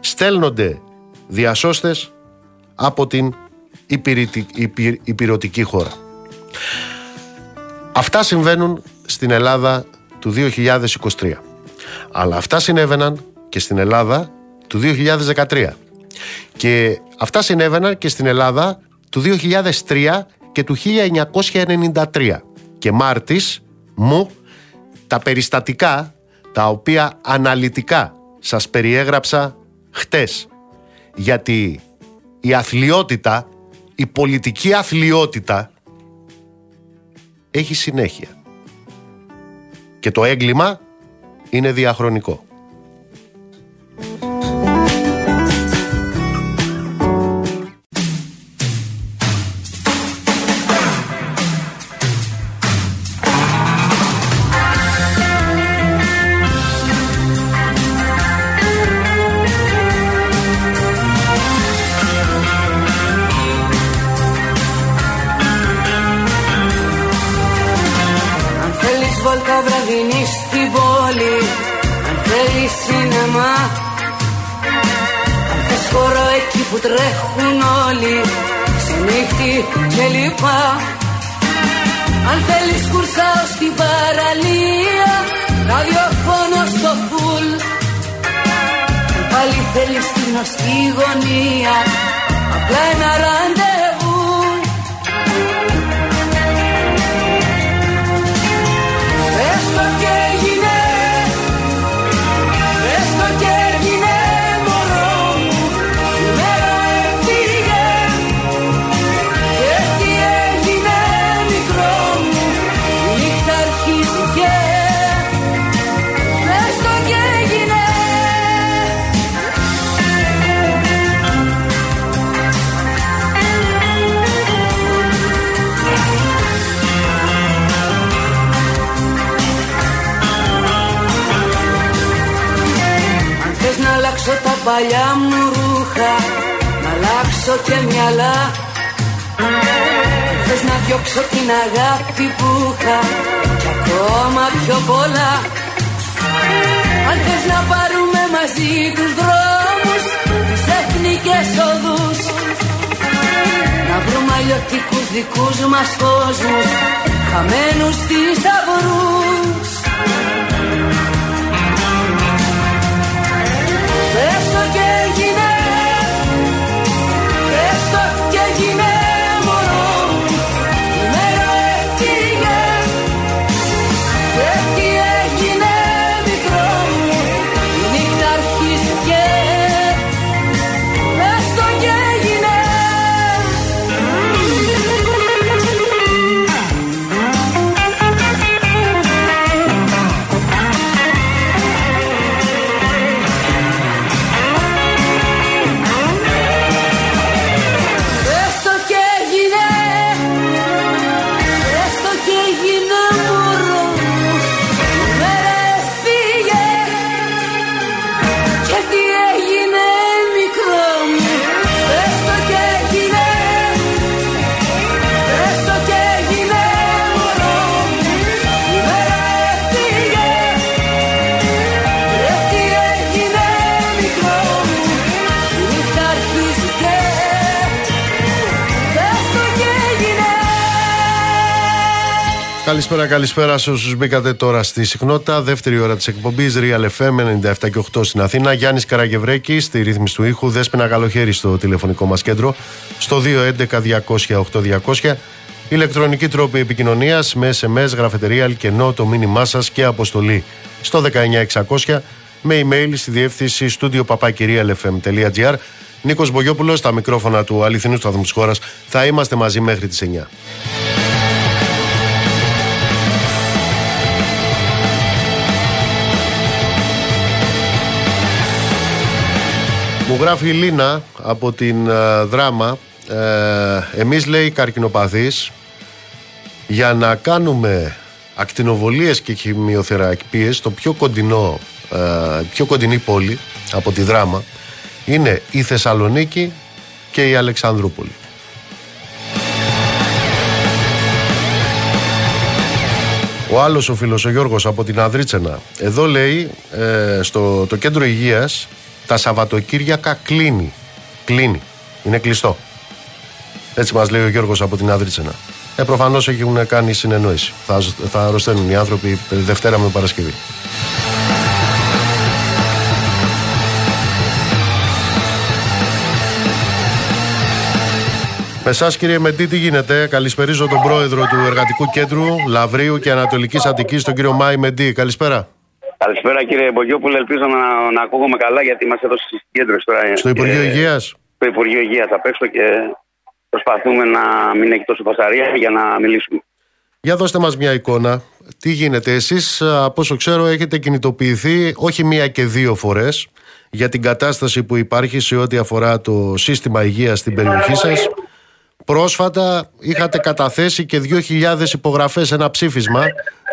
στέλνονται διασώστες από την υπηρετική χώρα. Αυτά συμβαίνουν στην Ελλάδα του 2023. Αλλά αυτά συνέβαιναν και στην Ελλάδα του 2013. Και αυτά συνέβαιναν και στην Ελλάδα του 2003 και του 1993. Και Μάρτης μου τα περιστατικά τα οποία αναλυτικά σας περιέγραψα χτες. Γιατί η αθλειότητα, η πολιτική αθλειότητα έχει συνέχεια. Και το έγκλημα είναι διαχρονικό. Ξενύχτη και λοιπά Αν θέλεις κουρσάω στην παραλία Ραδιοφόνο στο φουλ. Αν πάλι θέλεις την γνωστή γωνία. Απλά ένα ραντεβού παλιά μου ρούχα Να αλλάξω και μυαλά. Αν θες να διώξω την αγάπη που είχα Κι ακόμα πιο πολλά. Αν θες να πάρουμε μαζί τους δρόμους Τις εθνικές οδούς. Να βρούμε αλλιωτικούς δικούς μας κόσμους Χαμένους στις Καλησπέρα, καλησπέρα σε όσους μπήκατε τώρα στη συχνότητα. Δεύτερη ώρα της εκπομπής Real FM 97 και 8 στην Αθήνα. Γιάννης Καραγευρέκη στη ρύθμιση του ήχου. Δέσπινα καλοχέρι στο τηλεφωνικό μας κέντρο. Στο 211-200-8200. Ηλεκτρονική τρόπη επικοινωνίας με SMS, γραφετερία, αλκενό, το μήνυμά σας και αποστολή στο 19600 με email στη διεύθυνση στούντιο παπακυρίαλfm.gr. Νίκος Μπογιόπουλος στα μικρόφωνα του αληθινού σταθμού της χώρας. Θα είμαστε μαζί μέχρι τις 9. Μου γράφει η Λίνα από την ε, δράμα. Ε, εμείς λέει καρκινοπαθείς για να κάνουμε ακτινοβολίες και χημειοθεραπείες το πιο κοντινό, ε, πιο κοντινή πόλη από τη δράμα είναι η Θεσσαλονίκη και η Αλεξανδρούπολη. Ο άλλος ο φίλος ο Γιώργος από την Αδρίτσενα εδώ λέει ε, στο το κέντρο υγείας τα Σαββατοκύριακα κλείνει. Κλείνει. Είναι κλειστό. Έτσι μας λέει ο Γιώργος από την Αδρίτσενα. Ε, προφανώς έχουν κάνει συνεννόηση. Θα, θα αρρωσταίνουν οι άνθρωποι Δευτέρα με Παρασκευή. Με εσά, κύριε Μεντή, τι γίνεται; Καλησπερίζω τον πρόεδρο του Εργατικού Κέντρου Λαβρίου και Ανατολικής Αττικής, τον κύριο Μάη Μεντή. Καλησπέρα. Καλησπέρα κύριε Μπογιόπουλε, ελπίζω να, να ακούγομαι καλά γιατί είμαστε εδώ στη συγκέντρωση τώρα. Στο Υπουργείο κύριε- Υγείας. Στο Υπουργείο Υγείας απ' έξω και προσπαθούμε να μην έχει τόσο φασαρία για να μιλήσουμε. Για δώστε μας μια εικόνα. Τι γίνεται, εσείς από όσο ξέρω έχετε κινητοποιηθεί όχι μία και δύο φορές για την κατάσταση που υπάρχει σε ό,τι αφορά το σύστημα υγείας στην περιοχή σας. Πρόσφατα είχατε καταθέσει και 2.000 υπογραφές ένα ψήφισμα.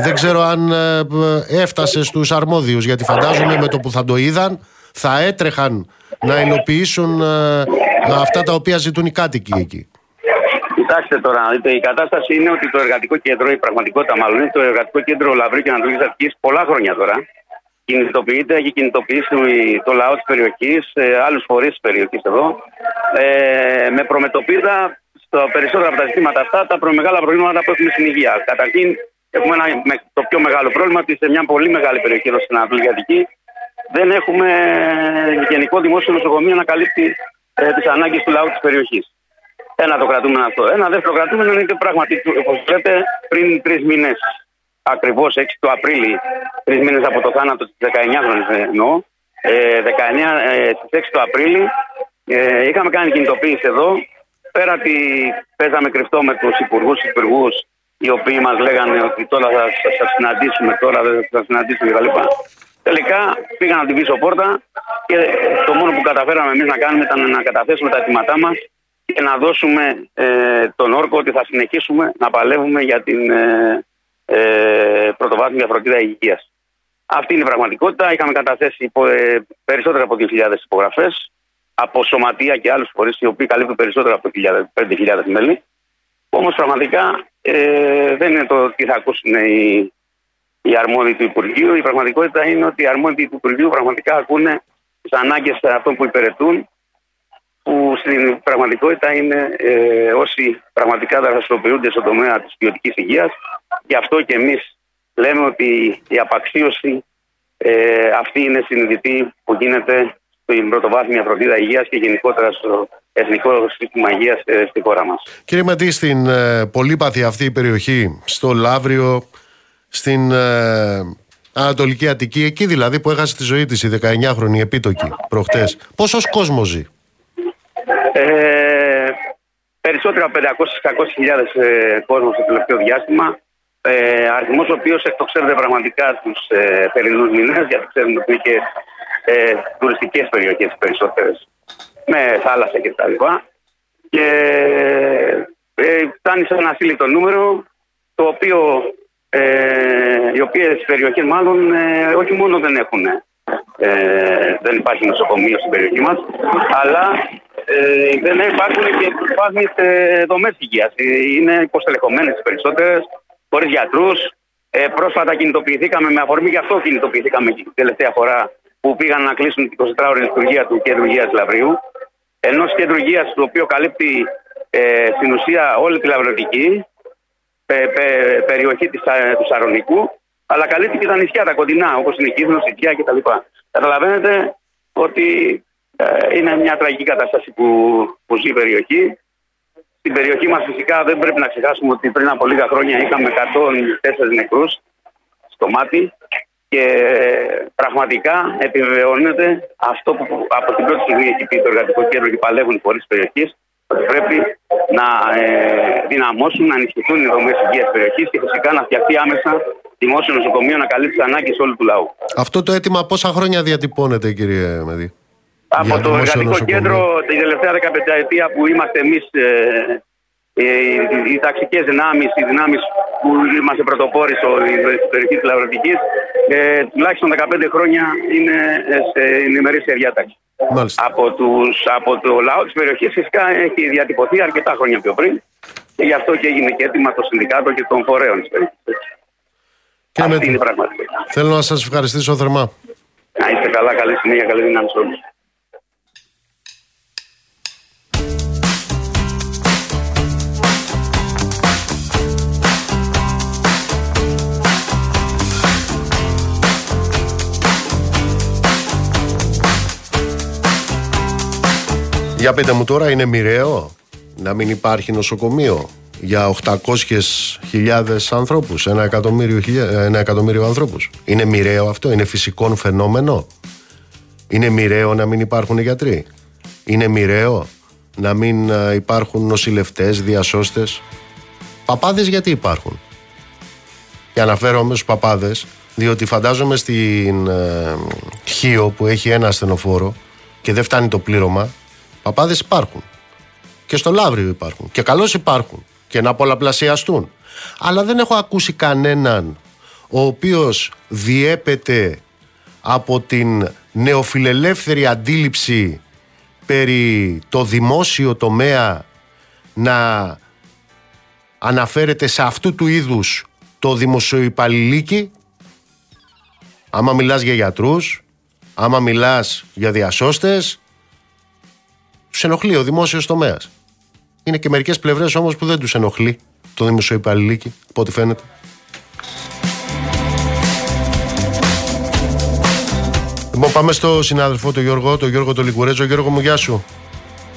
Δεν ξέρω αν ε, έφτασες στους αρμόδιους γιατί φαντάζομαι με το που θα το είδαν θα έτρεχαν να υλοποιήσουν ε, αυτά τα οποία ζητούν οι κάτοικοι εκεί. Κοιτάξτε τώρα, η κατάσταση είναι ότι το εργατικό κέντρο, η πραγματικότητα μάλλον είναι το εργατικό κέντρο Λαβρίου και Ανατολική Αττικής πολλά χρόνια τώρα. Κινητοποιείται, έχει κινητοποιήσει το λαό της περιοχής, άλλους φορείς της περιοχής εδώ, ε, με προμετωπίδα στο περισσότερα από τα ζητήματα αυτά τα μεγάλα προβλήματα που έχουμε στην υγεία. Καταρχήν, έχουμε ένα, το πιο μεγάλο πρόβλημα ότι σε μια πολύ μεγάλη περιοχή εδώ στην Ανατολική Αττική δεν έχουμε γενικό δημόσιο νοσοκομείο να καλύπτει ε, τις ανάγκες του λαού της περιοχής. Ένα το κρατούμενο αυτό. Ένα δεύτερο κρατούμενο είναι και πράγματι, όπως λέτε, πριν τρεις μήνες, ακριβώς 6 του Απρίλη, τρεις μήνες από το θάνατο της 19χρονη εννοώ, ε, 19, ε, στις 6 του Απρίλη, ε, είχαμε κάνει κινητοποίηση εδώ. Πέρα ότι παίζαμε κρυφτό με τους υπουργούς, υπουργούς, οι οποίοι μας λέγανε ότι τώρα θα σα συναντήσουμε, τώρα δεν θα συναντήσουμε κτλ. Τελικά πήγαν από την πίσω πόρτα και το μόνο που καταφέραμε εμείς να κάνουμε ήταν να καταθέσουμε τα αιτήματά μας και να δώσουμε ε, τον όρκο ότι θα συνεχίσουμε να παλεύουμε για την ε, ε, πρωτοβάθμια φροντίδα υγείας. Αυτή είναι η πραγματικότητα. Είχαμε καταθέσει ε, περισσότερα από 2.000 υπογραφές από σωματεία και άλλους φορείς οι οποίοι καλύπτουν περισσότερα από 5.000 μέλη. Όμως πραγματικά ε, δεν είναι το τι θα ακούσουν οι, οι αρμόδιοι του Υπουργείου. Η πραγματικότητα είναι ότι οι αρμόδιοι του Υπουργείου πραγματικά ακούνε τις ανάγκες αυτών που υπηρετούν που στην πραγματικότητα είναι ε, όσοι πραγματικά δραστηριοποιούνται στον τομέα της ποιοτικής υγείας. Γι' αυτό και εμείς λέμε ότι η απαξίωση ε, αυτή είναι συνειδητή που γίνεται στην πρωτοβάθμια φροντίδα υγείας και γενικότερα στο εθνικό σύστημα υγείας ε, στη χώρα μας. Κύριε Ματή, στην ε, πολύπαθη αυτή η περιοχή, στο Λαύριο, στην ε, Ανατολική Αττική, εκεί δηλαδή που έχασε τη ζωή της η 19χρονη επίτοκη προχτές, πόσος κόσμος ζει; Ε, περισσότερα από 500-600 ε, κόσμος στο τελευταίο διάστημα. Ε, αριθμός ο οποίος εκτοξεύεται πραγματικά στους ε, θερινού μήνε, γιατί ξέρουμε ότι είναι και ε, τουριστικές περιοχές περισσότερες, με θάλασσα κτλ. Και ε, φτάνει σε ένα ασύλληπτο νούμερο, το οποίο ε, οι οποίες περιοχές μάλλον ε, όχι μόνο δεν έχουν ε, δεν υπάρχει νοσοκομείο στην περιοχή μας, αλλά ε, δεν υπάρχουν και υπάρχουν ε, δομές υγείας. Είναι υποστελεχωμένες τις περισσότερες, χωρίς γιατρούς. Ε, πρόσφατα κινητοποιηθήκαμε με αφορμή, γι' αυτό κινητοποιηθήκαμε την τελευταία φορά που πήγαν να κλείσουν την 24ωρη λειτουργία του κέντρου υγείας Λαβρίου. Ενός κέντρου υγείας το οποίο καλύπτει ε, στην ουσία όλη τη λαβρωτική πε, πε, περιοχή της, του Σαρονικού, αλλά καλύπτει και τα νησιά, τα κοντινά, όπως είναι η Κύθνο, η κτλ. Καταλαβαίνετε ότι ε, είναι μια τραγική κατάσταση που, που ζει η περιοχή. Στην περιοχή μας φυσικά δεν πρέπει να ξεχάσουμε ότι πριν από λίγα χρόνια είχαμε 104 νεκρούς στο μάτι και πραγματικά επιβεβαιώνεται αυτό που από την πρώτη στιγμή έχει πει το εργατικό κέντρο και παλεύουν οι φορείς περιοχής ότι πρέπει να ε, δυναμώσουν, να ενισχυθούν οι δομές υγείας της περιοχής και φυσικά να φτιαχτεί άμεσα δημόσιο νοσοκομείο να καλύψει τις ανάγκες όλου του λαού. Αυτό το αίτημα πόσα χρόνια διατυπώνεται, κύριε Μεδί. Από το εργατικό κέντρο την τελευταία 15 ετία που είμαστε εμείς, ε, ε, οι ταξικές δυνάμεις, οι δυνάμεις που είμαστε πρωτοπόροι στην περιοχή της Λαυρωτική, ε, τουλάχιστον 15 χρόνια είναι στην ημερήσια διάταξη. Από, τους, από το λαό της περιοχής φυσικά έχει διατυπωθεί αρκετά χρόνια πιο πριν και γι' αυτό και έγινε και έτοιμα το συνδικάτο και των φορέων της περιοχής. Αυτή είναι η πραγματικότητα. Θέλω να σας ευχαριστήσω θερμά. Να είστε καλά, καλή συνέχεια, καλή δύναμη σε όλους. Για πείτε μου τώρα, είναι μοιραίο να μην υπάρχει νοσοκομείο για 800.000 ανθρώπους, ένα εκατομμύριο, ένα εκατομμύριο ανθρώπους. Είναι μοιραίο αυτό, είναι φυσικό φαινόμενο; Είναι μοιραίο να μην υπάρχουν γιατροί; Είναι μοιραίο να μην υπάρχουν νοσηλευτές, διασώστες; Παπάδες γιατί υπάρχουν; Και αναφέρομαι στου παπάδες, διότι φαντάζομαι στην ε, Χίο που έχει ένα ασθενοφόρο και δεν φτάνει το πλήρωμα, παπάδες υπάρχουν. Και στο Λαύριο υπάρχουν. Και καλώς υπάρχουν. Και να πολλαπλασιαστούν. Αλλά δεν έχω ακούσει κανέναν ο οποίος διέπεται από την νεοφιλελεύθερη αντίληψη περί το δημόσιο τομέα να αναφέρεται σε αυτού του είδους το δημοσιοϊπαλληλίκι άμα μιλάς για γιατρούς άμα μιλάς για διασώστες τους ενοχλεί ο δημόσιος τομέας είναι και μερικές πλευρές όμως που δεν τους ενοχλεί το δημοσιοϊπαλληλίκι από ό,τι φαίνεται Λοιπόν, πάμε στο συνάδελφο, τον Γιώργο, τον Γιώργο το Λικουρέτζο. Γιώργο μου, γεια σου.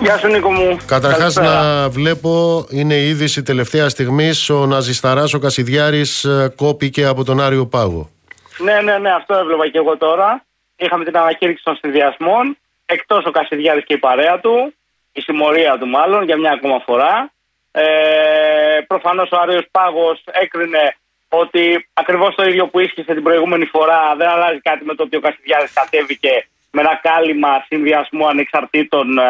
Γεια σου Νίκο μου. Καταρχάς να βλέπω, είναι η είδηση τελευταία στιγμής, ο Ναζισταράς ο Κασιδιάρης ε, κόπηκε από τον Άριο Πάγο. Ναι, ναι, ναι, αυτό έβλεπα και εγώ τώρα. Είχαμε την ανακήρυξη των συνδυασμών. Εκτός ο Κασιδιάρη και η παρέα του, η συμμορία του μάλλον, για μια ακόμα φορά. Ε, Προφανώς ο Άριος Πάγος έκρινε ότι ακριβώς το ίδιο που ίσχυσε την προηγούμενη φορά δεν αλλάζει κάτι με το ότι ο Κασιδιάρη κατέβηκε με ένα κάλυμα συνδυασμού ανεξαρτήτων ε,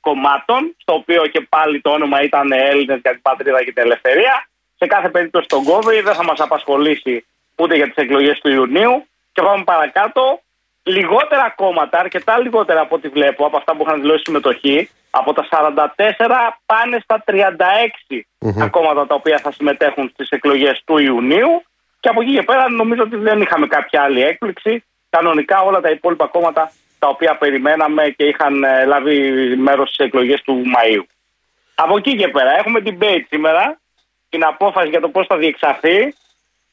κομμάτων, στο οποίο και πάλι το όνομα ήταν Έλληνες για την πατρίδα και την ελευθερία. Σε κάθε περίπτωση τον κόβει, δεν θα μας απασχολήσει ούτε για τις εκλογές του Ιουνίου. Και πάμε παρακάτω. Λιγότερα κόμματα, αρκετά λιγότερα από ό,τι βλέπω, από αυτά που είχαν δηλώσει συμμετοχή, από τα 44 πάνε στα 36 mm τα κόμματα τα οποία θα συμμετέχουν στις εκλογές του Ιουνίου και από εκεί και πέρα νομίζω ότι δεν είχαμε κάποια άλλη έκπληξη. Κανονικά όλα τα υπόλοιπα κόμματα τα οποία περιμέναμε και είχαν ε, λάβει μέρος στις εκλογές του Μαΐου. Από εκεί και πέρα έχουμε την debate σήμερα, την απόφαση για το πώς θα διεξαχθεί.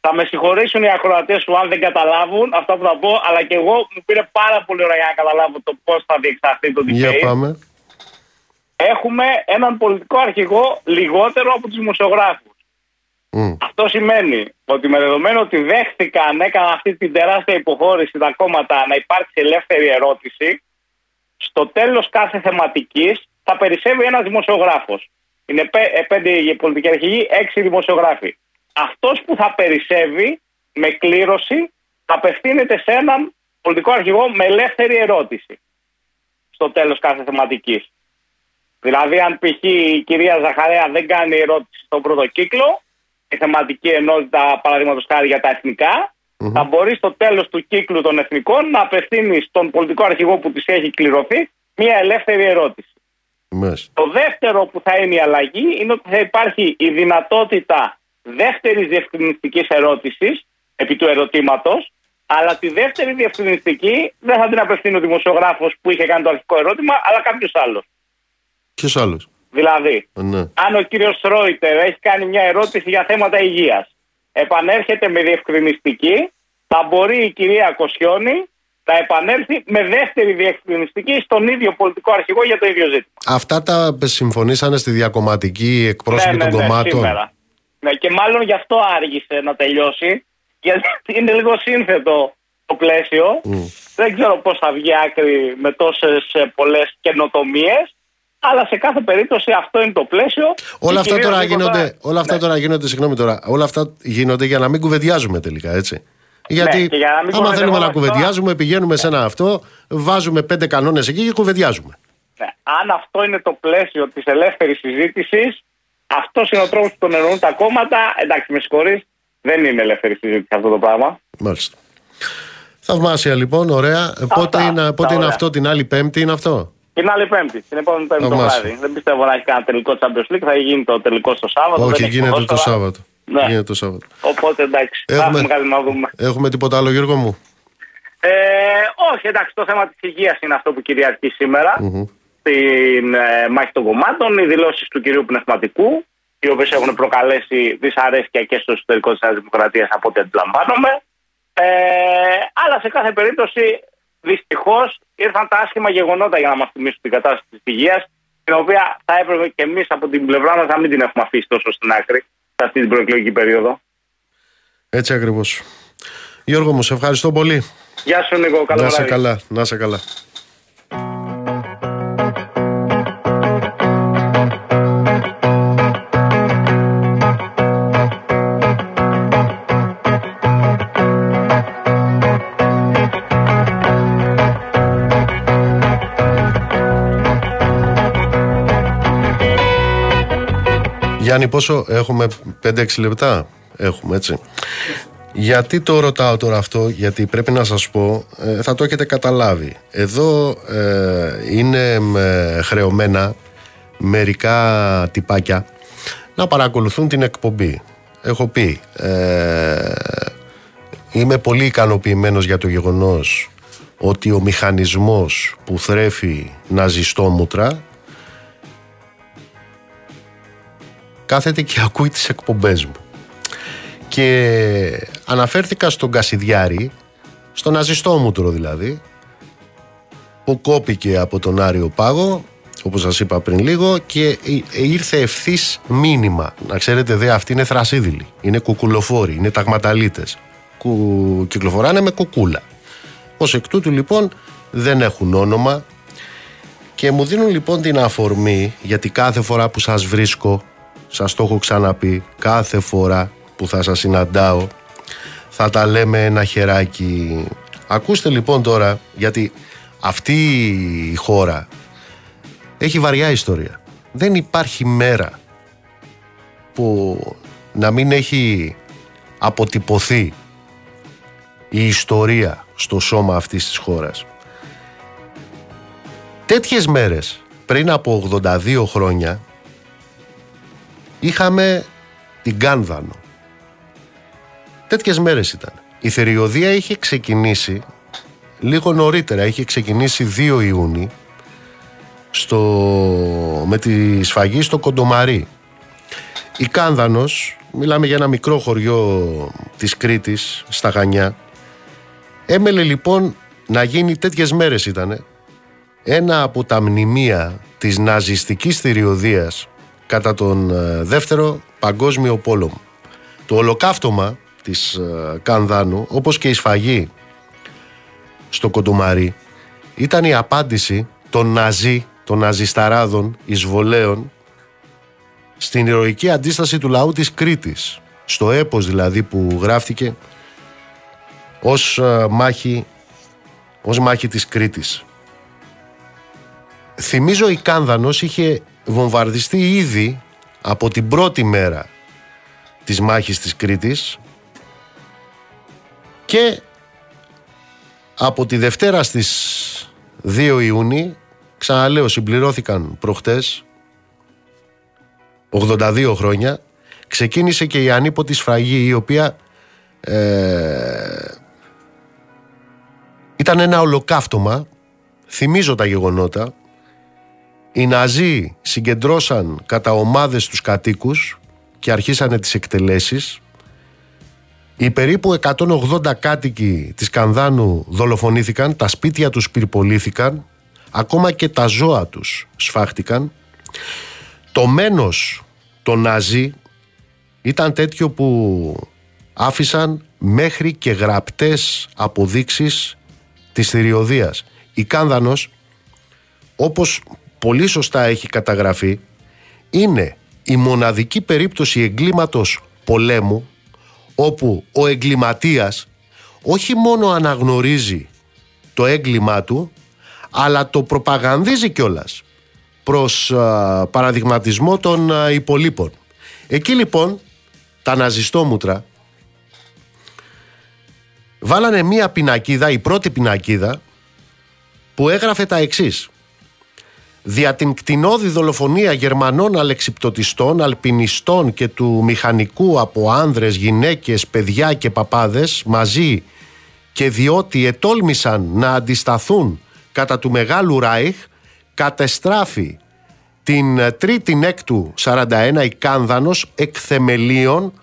Θα με συγχωρήσουν οι ακροατές σου αν δεν καταλάβουν αυτά που θα πω, αλλά και εγώ μου πήρε πάρα πολύ ωραία για να καταλάβω το πώς θα διεξαχθεί το debate. Για πάμε έχουμε έναν πολιτικό αρχηγό λιγότερο από τους δημοσιογράφους. Αυτό σημαίνει ότι με δεδομένο ότι δέχτηκαν, έκαναν αυτή την τεράστια υποχώρηση τα κόμματα να υπάρξει ελεύθερη ερώτηση, στο τέλος κάθε θεματικής θα περισσεύει ένας δημοσιογράφος. Είναι ε, πέντε πολιτικοί αρχηγοί, έξι δημοσιογράφοι. Αυτός που θα περισσεύει με κλήρωση θα απευθύνεται σε έναν πολιτικό αρχηγό με ελεύθερη ερώτηση. Στο τέλος κάθε θεματικής. Δηλαδή, αν π.χ. η κυρία Ζαχαρέα δεν κάνει ερώτηση στον πρώτο κύκλο, η θεματική ενότητα, παραδείγματος χάρη για τα εθνικα θα μπορεί στο τέλος του κύκλου των εθνικών να απευθύνει στον πολιτικό αρχηγό που της έχει κληρωθεί μια ελεύθερη ερώτηση. Το δεύτερο που θα είναι η αλλαγή είναι ότι θα υπάρχει η δυνατότητα δεύτερης διευκρινιστικής ερώτησης επί του ερωτήματος, αλλά τη δεύτερη διευκρινιστική δεν θα την απευθύνει ο δημοσιογράφος που είχε κάνει το αρχικό ερώτημα, αλλά κάποιος άλλος. Ποιος άλλος; Δηλαδή, ναι. αν ο κύριος Ρόιτερ έχει κάνει μια ερώτηση για θέματα υγείας, επανέρχεται με διευκρινιστική, θα μπορεί η κυρία Κοσιόνη να επανέλθει με δεύτερη διευκρινιστική στον ίδιο πολιτικό αρχηγό για το ίδιο ζήτημα. Αυτά τα συμφωνήσανε στη διακομματική εκπρόσωπη ναι, ναι, των ναι, κομμάτων; Σήμερα. Ναι, και μάλλον γι' αυτό άργησε να τελειώσει, γιατί είναι λίγο σύνθετο το πλαίσιο. Δεν ξέρω πώς θα βγει άκρη με τόσες πολλές καινοτομίες. Αλλά σε κάθε περίπτωση αυτό είναι το πλαίσιο. Όλα αυτά τώρα γίνονται, όλα αυτά ναι. τώρα γίνονται, συγγνώμη τώρα, όλα αυτά γίνονται για να μην κουβεντιάζουμε τελικά, έτσι. Γιατί ναι, για να άμα θέλουμε να κουβεντιάζουμε, πηγαίνουμε σε ένα αυτό, βάζουμε πέντε κανόνες εκεί και κουβεντιάζουμε. Ναι. Αν αυτό είναι το πλαίσιο της ελεύθερης συζήτησης, αυτός είναι ο τρόπος που τον εννοούν τα κόμματα. Εντάξει, με συγχωρείς, δεν είναι ελεύθερη συζήτηση αυτό το πράγμα. Μάλιστα. Θαυμάσια λοιπόν, ωραία. πότε είναι, πότε είναι αυτό, την άλλη Πέμπτη είναι αυτό; Την άλλη Πέμπτη, την επόμενη Πέμπτη το βράδυ. Δεν πιστεύω να έχει κανένα τελικό Champions League, θα γίνει το τελικό στο Σάββατο. Όχι, γίνεται το Σάββατο. Ναι. Γίνεται το Σάββατο. Οπότε εντάξει, έχουμε, θα έχουμε να δούμε. Έχουμε τίποτα άλλο, Γιώργο μου; Ε, όχι, εντάξει, το θέμα της υγείας είναι αυτό που κυριαρχεί σήμερα mm-hmm. Στην ε, μάχη των κομμάτων. Οι δηλώσεις του κυρίου Πνευματικού, οι οποίες έχουν προκαλέσει δυσαρέσκεια και στο εσωτερικό της Δημοκρατίας από ό,τι αντιλαμβάνομαι. Ε, αλλά σε κάθε περίπτωση δυστυχώς ήρθαν τα άσχημα γεγονότα για να μας θυμίσουν την κατάσταση της υγείας, την οποία θα έπρεπε και εμείς από την πλευρά μας να μην την έχουμε αφήσει τόσο στην άκρη σε αυτή την προεκλογική περίοδο. Έτσι ακριβώς. Γιώργο μου, σε ευχαριστώ πολύ. Γεια σου Νίκο, καλά. Να σε καλά, να σε καλά. Γιάννη, πόσο έχουμε 5-6 λεπτά. Έχουμε, έτσι. Γιατί το ρωτάω τώρα αυτό, γιατί πρέπει να σας πω, ε, θα το έχετε καταλάβει. Εδώ ε, είναι με χρεωμένα μερικά τυπάκια να παρακολουθούν την εκπομπή. Έχω πει, ε, είμαι πολύ ικανοποιημένος για το γεγονός ότι ο μηχανισμός που θρέφει ναζιστόμουτρα κάθεται και ακούει τις εκπομπές μου. Και αναφέρθηκα στον Κασιδιάρη, στον ναζιστόμουτρο δηλαδή, που κόπηκε από τον Άριο Πάγο, όπως σας είπα πριν λίγο, και ήρθε ευθύς μήνυμα. Να ξέρετε, δε, αυτοί είναι θρασίδηλοι, είναι κουκουλοφόροι, είναι ταγματαλίτες. Κου... Κυκλοφοράνε με κουκούλα. Ως εκ τούτου λοιπόν δεν έχουν όνομα και μου δίνουν λοιπόν την αφορμή γιατί κάθε φορά που σας βρίσκω σας το έχω ξαναπεί κάθε φορά που θα σας συναντάω. Θα τα λέμε ένα χεράκι. Ακούστε λοιπόν τώρα γιατί αυτή η χώρα έχει βαριά ιστορία. Δεν υπάρχει μέρα που να μην έχει αποτυπωθεί η ιστορία στο σώμα αυτής της χώρας. Τέτοιες μέρες πριν από 82 χρόνια είχαμε την Κάνδανο. Τέτοιες μέρες ήταν. Η θηριωδία είχε ξεκινήσει λίγο νωρίτερα, είχε ξεκινήσει 2 Ιούνιου στο, με τη σφαγή στο Κοντομαρί. Η Κάνδανος, μιλάμε για ένα μικρό χωριό της Κρήτης, στα Γανιά, Έμελε λοιπόν να γίνει τέτοιες μέρες ήταν ένα από τα μνημεία της ναζιστικής θηριωδίας κατά τον ε, δεύτερο παγκόσμιο πόλεμο. Το ολοκαύτωμα της ε, Κανδάνου όπως και η σφαγή στο Κοντομαρί ήταν η απάντηση των ναζί, των ναζισταράδων εισβολέων στην ηρωική αντίσταση του λαού της Κρήτης στο έπος δηλαδή που γράφτηκε ως ε, μάχη, ως μάχη της Κρήτης. Θυμίζω η Κάνδανος είχε βομβαρδιστεί ήδη από την πρώτη μέρα της μάχης της Κρήτης και από τη Δευτέρα στις 2 Ιούνιου ξαναλέω συμπληρώθηκαν προχτές 82 χρόνια ξεκίνησε και η ανίποτη σφραγή η οποία ε, ήταν ένα ολοκαύτωμα, θυμίζω τα γεγονότα. Οι Ναζί συγκεντρώσαν κατά ομάδες τους κατοίκους και αρχίσανε τις εκτελέσεις. Οι περίπου 180 κάτοικοι της Κανδάνου δολοφονήθηκαν, τα σπίτια τους πυρπολήθηκαν, ακόμα και τα ζώα τους σφάχτηκαν. Το μένος των Ναζί ήταν τέτοιο που άφησαν μέχρι και γραπτές αποδείξεις της θηριωδίας. Η Κάνδανος, όπως πολύ σωστά έχει καταγραφεί, είναι η μοναδική περίπτωση εγκλήματος πολέμου όπου ο εγκληματίας όχι μόνο αναγνωρίζει το έγκλημά του αλλά το προπαγανδίζει κιόλας προς α, παραδειγματισμό των α, υπολείπων. Εκεί λοιπόν τα ναζιστόμουτρα βάλανε μία πινακίδα, η πρώτη πινακίδα, που έγραφε τα εξής. Δια την κτηνόδη δολοφονία Γερμανών αλεξιπτοτιστών, αλπινιστών και του μηχανικού από άνδρες, γυναίκες, παιδιά και παπάδες μαζί και διότι ετόλμησαν να αντισταθούν κατά του Μεγάλου Ράιχ κατεστράφει την τρίτη έκτου 41 η Κάνδανος εκ θεμελίων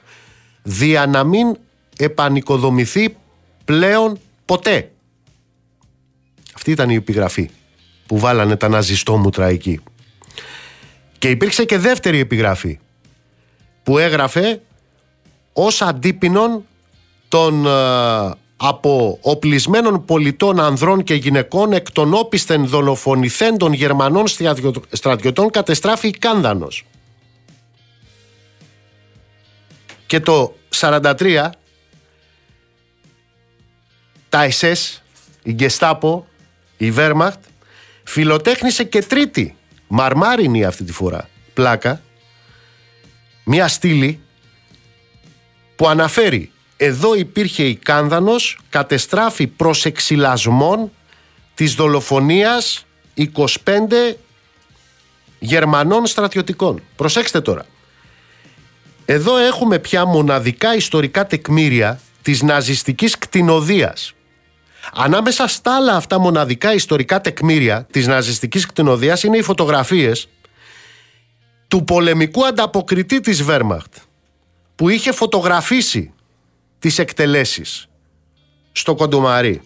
δια να μην επανοικοδομηθεί πλέον ποτέ. Αυτή ήταν η επιγραφή που βάλανε τα ναζιστόμουτρα εκεί. Και υπήρξε και δεύτερη επιγραφή που έγραφε ως αντίπινον των ε, από οπλισμένων πολιτών ανδρών και γυναικών εκ των όπισθεν δολοφονηθέντων Γερμανών στρατιωτών κατεστράφει Κάνδανος. Και το 43 τα SS, η Γκεστάπο, η Wehrmacht φιλοτέχνησε και τρίτη, μαρμάρινη αυτή τη φορά, πλάκα, μια στήλη που αναφέρει εδώ υπήρχε η Κάνδανος κατεστράφει προς εξυλασμών της δολοφονίας 25 Γερμανών στρατιωτικών. Προσέξτε τώρα. Εδώ έχουμε πια μοναδικά ιστορικά τεκμήρια της ναζιστικής κτηνοδίας. Ανάμεσα στα άλλα αυτά μοναδικά ιστορικά τεκμήρια της ναζιστικής κτηνοδίας είναι οι φωτογραφίες του πολεμικού ανταποκριτή της Βέρμαχτ που είχε φωτογραφίσει τις εκτελέσεις στο Κοντομαρί.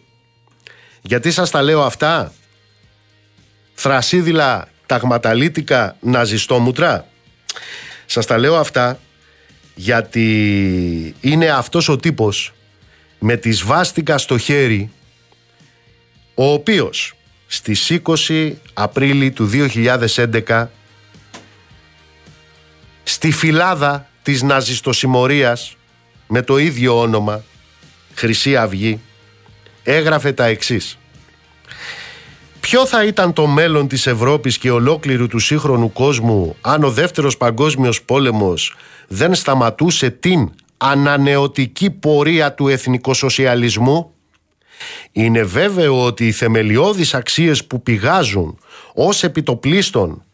Γιατί σας τα λέω αυτά, θρασίδηλα ταγματαλίτικα ναζιστόμουτρα. Σας τα λέω αυτά γιατί είναι αυτός ο τύπος με τη σβάστηκα στο χέρι ο οποίος στις 20 Απρίλη του 2011 στη φυλάδα της ναζιστοσημωρίας με το ίδιο όνομα Χρυσή Αυγή έγραφε τα εξής. Ποιο θα ήταν το μέλλον της Ευρώπης και ολόκληρου του σύγχρονου κόσμου αν ο δεύτερος παγκόσμιος πόλεμος δεν σταματούσε την ανανεωτική πορεία του εθνικοσοσιαλισμού είναι βέβαιο ότι οι θεμελιώδεις αξίες που πηγάζουν ως επιτοπλίστων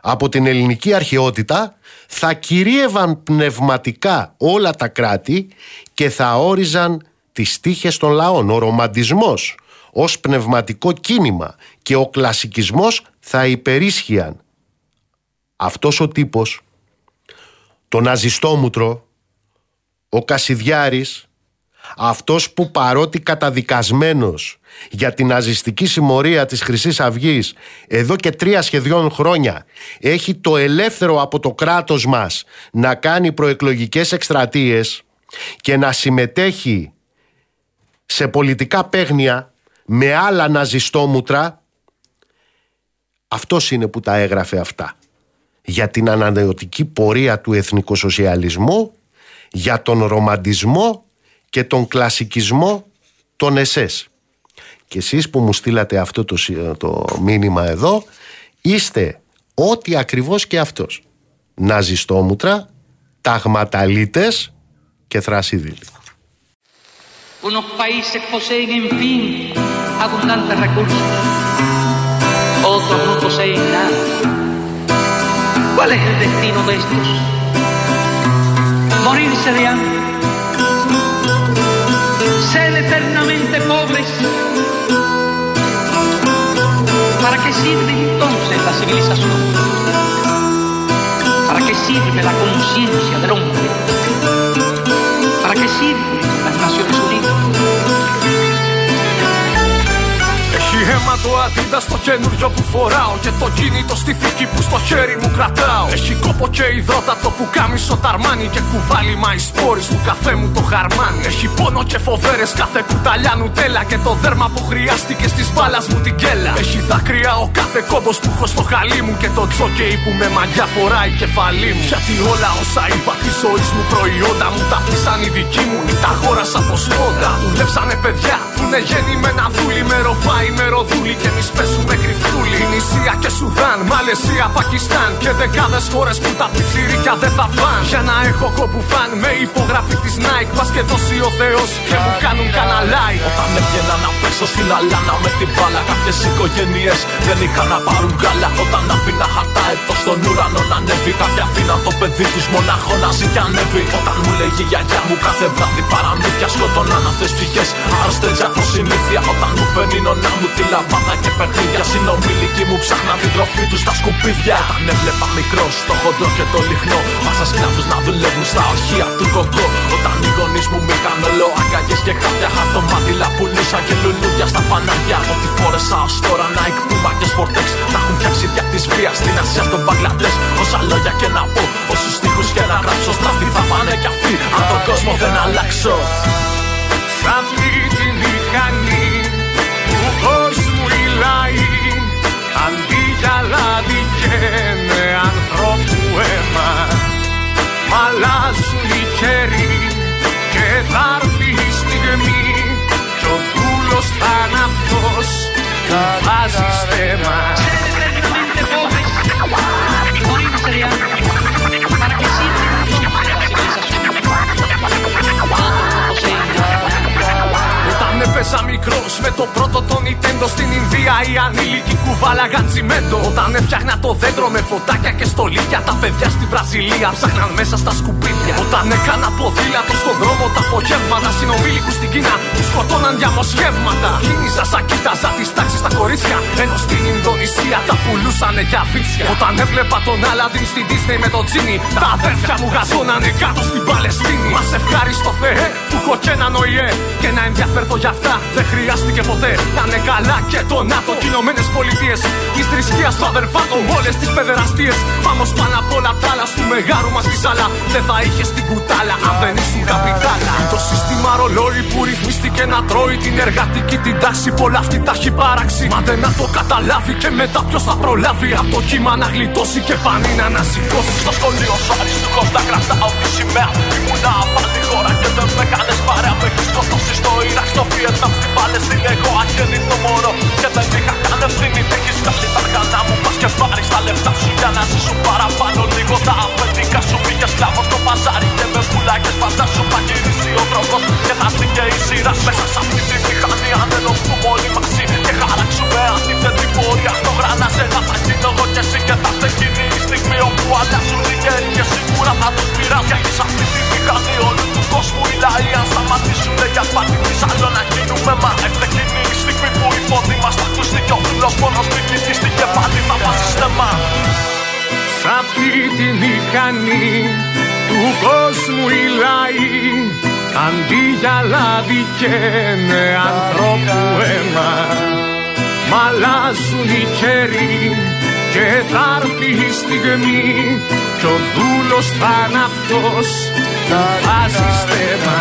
από την ελληνική αρχαιότητα θα κυρίευαν πνευματικά όλα τα κράτη και θα όριζαν τις τύχες των λαών. Ο ρομαντισμός ως πνευματικό κίνημα και ο κλασικισμός θα υπερίσχυαν. Αυτός ο τύπος, το ναζιστόμουτρο, ο Κασιδιάρης, αυτός που παρότι καταδικασμένος για την ναζιστική συμμορία της χρυσής αυγής εδώ και τρία σχεδόν χρόνια έχει το ελεύθερο από το κράτος μας να κάνει προεκλογικές εκστρατείες και να συμμετέχει σε πολιτικά παίγνια με άλλα ναζιστόμουτρα αυτός είναι που τα έγραφε αυτά. Για την ανανεωτική πορεία του εθνικοσοσιαλισμού για τον ρομαντισμό και τον κλασικισμό των ΕΣΕΣ. Και εσείς που μου στείλατε αυτό το, το μήνυμα εδώ είστε ό,τι ακριβώς και αυτός. Ναζιστόμουτρα, ταγματαλίτες και θρασίδηλοι. Unos países poseen, en fin, abundantes recursos. Otros no poseen nada. ¿Cuál es el destino de estos? Morirse de hambre. Ser eternamente pobres. ¿Para qué sirve entonces la civilización? ¿Para qué sirve la conciencia del hombre? ¿Para qué sirven las Naciones Unidas? Αίμα το αντίδα στο καινούριο που φοράω Και το κινητό στη θήκη που στο χέρι μου κρατάω. Έχει κόπο και υδρότατο που κάμισο ταρμάνι Και κουβάλι μάι σπόρις του καφέ μου το χαρμάνι. Έχει πόνο και φοβέρες κάθε κουταλιά νουτέλα Και το δέρμα που χρειάστηκε στις μπάλας μου την κέλα. Έχει δάκρυα ο κάθε κόμπος που έχω στο χαλί μου Και το τζόκεϊ που με μαγιά φοράει κεφαλή μου. Γιατί όλα όσα είπα τη ζωή μου προϊόντα μου Τα πτήσαν οι δικοί μου. Ή τα αγόρασα από σπόντα Δουλέψανε παιδιά που είναι γεννημένα δούλοι με ροφάι με ροδούλη και εμείς πέσουμε κρυφτούλοι. Νησία και Σουδάν, Μαλαισία, Πακιστάν και δεκάδες χώρες που τα πιτσιρίκια δεν θα φαν. Για να έχω κόπου φαν με υπογραφή της Nike. Πας και δώσει ο Θεός και μου κάνουν καναλάι. Όταν έβγαινα να πέσω στην αλάνα με την μπάλα, κάποιες οικογένειες δεν είχαν να πάρουν γάλα. Όταν άφηνα χαρτά εδώ στον ουρανό να ανέβει, κάποια αφήναν το παιδί του μονάχο να ζει και ανέβει. Όταν μου λέγει η γιαγιά μου κάθε βράδυ παραμύθια σκοτώναν αυτέ ψυχές. Άρρωστες από συνήθεια όταν μου φαίνει νονά μου τη λαμπάδα και παιχνίδια. Συνομιλικοί μου ψάχναν την τροφή τους στα σκουπίδια. Όταν έβλεπα μικρό στο χοντρό και το λιχνό. Μάσα σκλάβου να δουλεύουν στα ορχεία του κοκκό. Όταν οι γονείς μου μήκαν όλο αγκαγιέ και χάπια. Χαρτομάτιλα πουλούσα και λουλούδια στα φανάρια. Ό,τι φόρεσα ως τώρα να εκπούμα και σπορτέξ. Τα έχουν φτιάξει δια της βίας στην Ασία στον Μπαγκλαντές. Όσα λόγια και να πω, όσους τείχου και να γράψω. Στραφή θα πάνε κι αυτοί. Αν τον κόσμο δεν αλλάξω. Σ' αυτή τη μηχανή καλάδι και με ανθρώπου αίμα. Μ' αλλάζουν οι καιροί και θα έρθει η στιγμή κι ο κούλος θα είναι αυτός που βάζει στέμα Παρακλησία, eternamente pobres y morirse de hambre. ¿Para qué sirven το πρώτο το Nintendo στην Ινδία οι ανήλικοι κουβάλαγαν τσιμέντο. Όταν έφτιαχνα το δέντρο με φωτάκια και στολίδια, τα παιδιά στη Βραζιλία ψάχναν μέσα στα σκουπίδια. Όταν έκανα ποδήλατο στον δρόμο τα απογεύματα, συνομήλικου στην Κίνα του σκοτώναν διαμοσχεύματα. Κίνησα σαν κοίταζα τις τάξεις στα κορίτσια, ενώ στην Ινδονησία τα πουλούσανε για βίτσια. Όταν έβλεπα τον Άλαντιν στην Disney με τον Τζίνι, τα αδέρφια μου γαζώνανε κάτω στην Παλαιστίνη. Μας ευχάριστο Θεέ που έχω και έναν ΟΗΕ και να ενδιαφέρθω για αυτά δεν χρειάστηκε ποτέ. Να είναι καλά και το ΝΑΤΟ και Ηνωμένε Πολιτείες. Τη θρησκεία του αδερφάτων όλες τις παιδεραστίες. Πάμε πάνω απ' όλα τα άλλα, του μεγάρου μας τη ζάλα. Δεν θα είχες την κουτάλα αν δεν ήσουν καπιτάλα. Το σύστημα ρολόι που ρυθμίστηκε να τρώει την εργατική την τάξη. Πολλά αυτή τα έχει παράξει. Μα δεν να το καταλάβει και μετά ποιος θα προλάβει. Από το κύμα να γλιτώσει και πανί να ανασηκώσει. Στο σχολείο σου αριστούχο να κρατάω τη σημαία. Ήμουνα πάλι χώρα και δεν με κάνε παρέα. Με έχει σκοτώσει στο Ιράκ, στο Βιετνάμ, στην Παλαιστίνη. Εγώ αγέννητο μωρό και δεν είχα καν ευθύνη. Με έχει βγάλει τα αργανά μου. Πας και πάρεις τα λεφτά σου για να ζήσουν παραπάνω. Λίγο τα αφεντικά σου πήγες σκλάβο στο παζάρι και με πουλάκες φαντάσου θα γυρίσει ο τρόπο και θα έρθει και η σειρά μέσα σε αυτή τη μηχανή. Αν ενωθούμε όλοι μαζί και χαράξουμε αντίθετη πορεία. Στο γρανάζε να θα γίνω εγώ και εσύ και θα τη μηχανή του κόσμου οι λαοί. Αντί για λάδι καίνε ανθρώπου αίμα μ' αλλάζουν οι καιροί και θα έρθει η στιγμή κι ο δούλος θα είναι αυτός που βάζει στέμα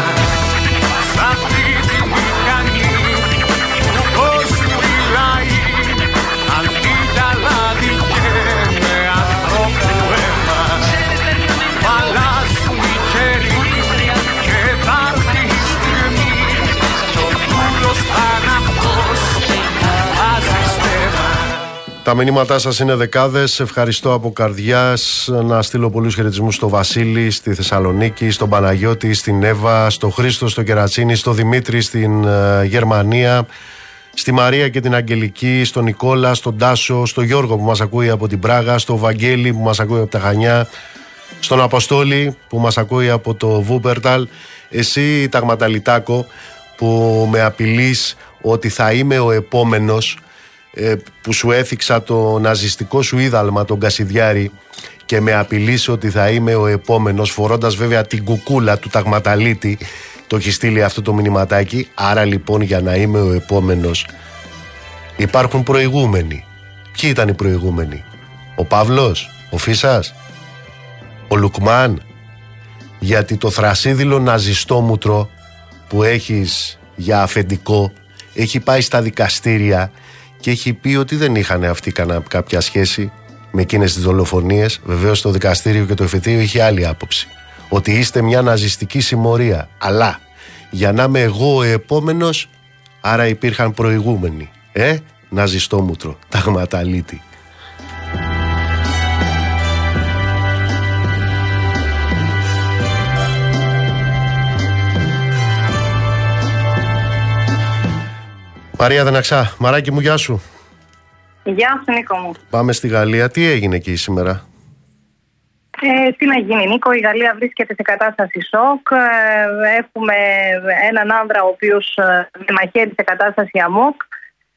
Τα μηνύματά σας είναι δεκάδες. Ευχαριστώ από καρδιάς. Να στείλω πολλούς χαιρετισμούς στο Βασίλη, στη Θεσσαλονίκη, στον Παναγιώτη, στην Εύα, στο Χρήστο, στο Κερατσίνη, στο Δημήτρη στην ε, Γερμανία, στη Μαρία και την Αγγελική, στον Νικόλα, στον Τάσο, στο Γιώργο που μας ακούει από την Πράγα, στο Βαγγέλη που μας ακούει από τα Χανιά, στον Αποστόλη που μας ακούει από το Βούπερταλ, εσύ Ταγματαλιτάκο που με απειλείς ότι θα είμαι ο επόμενος ε, που σου έθιξα το ναζιστικό σου είδαλμα τον Κασιδιάρη και με απειλείς ότι θα είμαι ο επόμενος φορώντας βέβαια την κουκούλα του Ταγματαλίτη. Το έχει στείλει αυτό το μηνυματάκι. Άρα λοιπόν για να είμαι ο επόμενος υπάρχουν προηγούμενοι. Ποιοι ήταν οι προηγούμενοι; Ο Παύλος, ο Φίσας ο Λουκμάν. Γιατί το θρασίδηλο ναζιστόμουτρο που έχεις για αφεντικό έχει πάει στα δικαστήρια και έχει πει ότι δεν είχαν αυτοί κανένα, κάποια σχέση με εκείνες τις δολοφονίες. Βεβαίως το δικαστήριο και το εφετείο είχε άλλη άποψη. Ότι είστε μια ναζιστική συμμορία. Αλλά για να είμαι εγώ ο επόμενος άρα υπήρχαν προηγούμενοι. Ε, ναζιστόμουτρο, ταγματαλίτη Μαρία Δεναξά, μαράκι μου, γεια σου. Γεια σου Νίκο μου. Πάμε στη Γαλλία. Τι έγινε εκεί σήμερα; Ε, τι να γίνει Νίκο, η Γαλλία βρίσκεται σε κατάσταση σοκ. Ε, έχουμε έναν άνδρα ο οποίος ε, μαχαίρει σε κατάσταση αμόκ.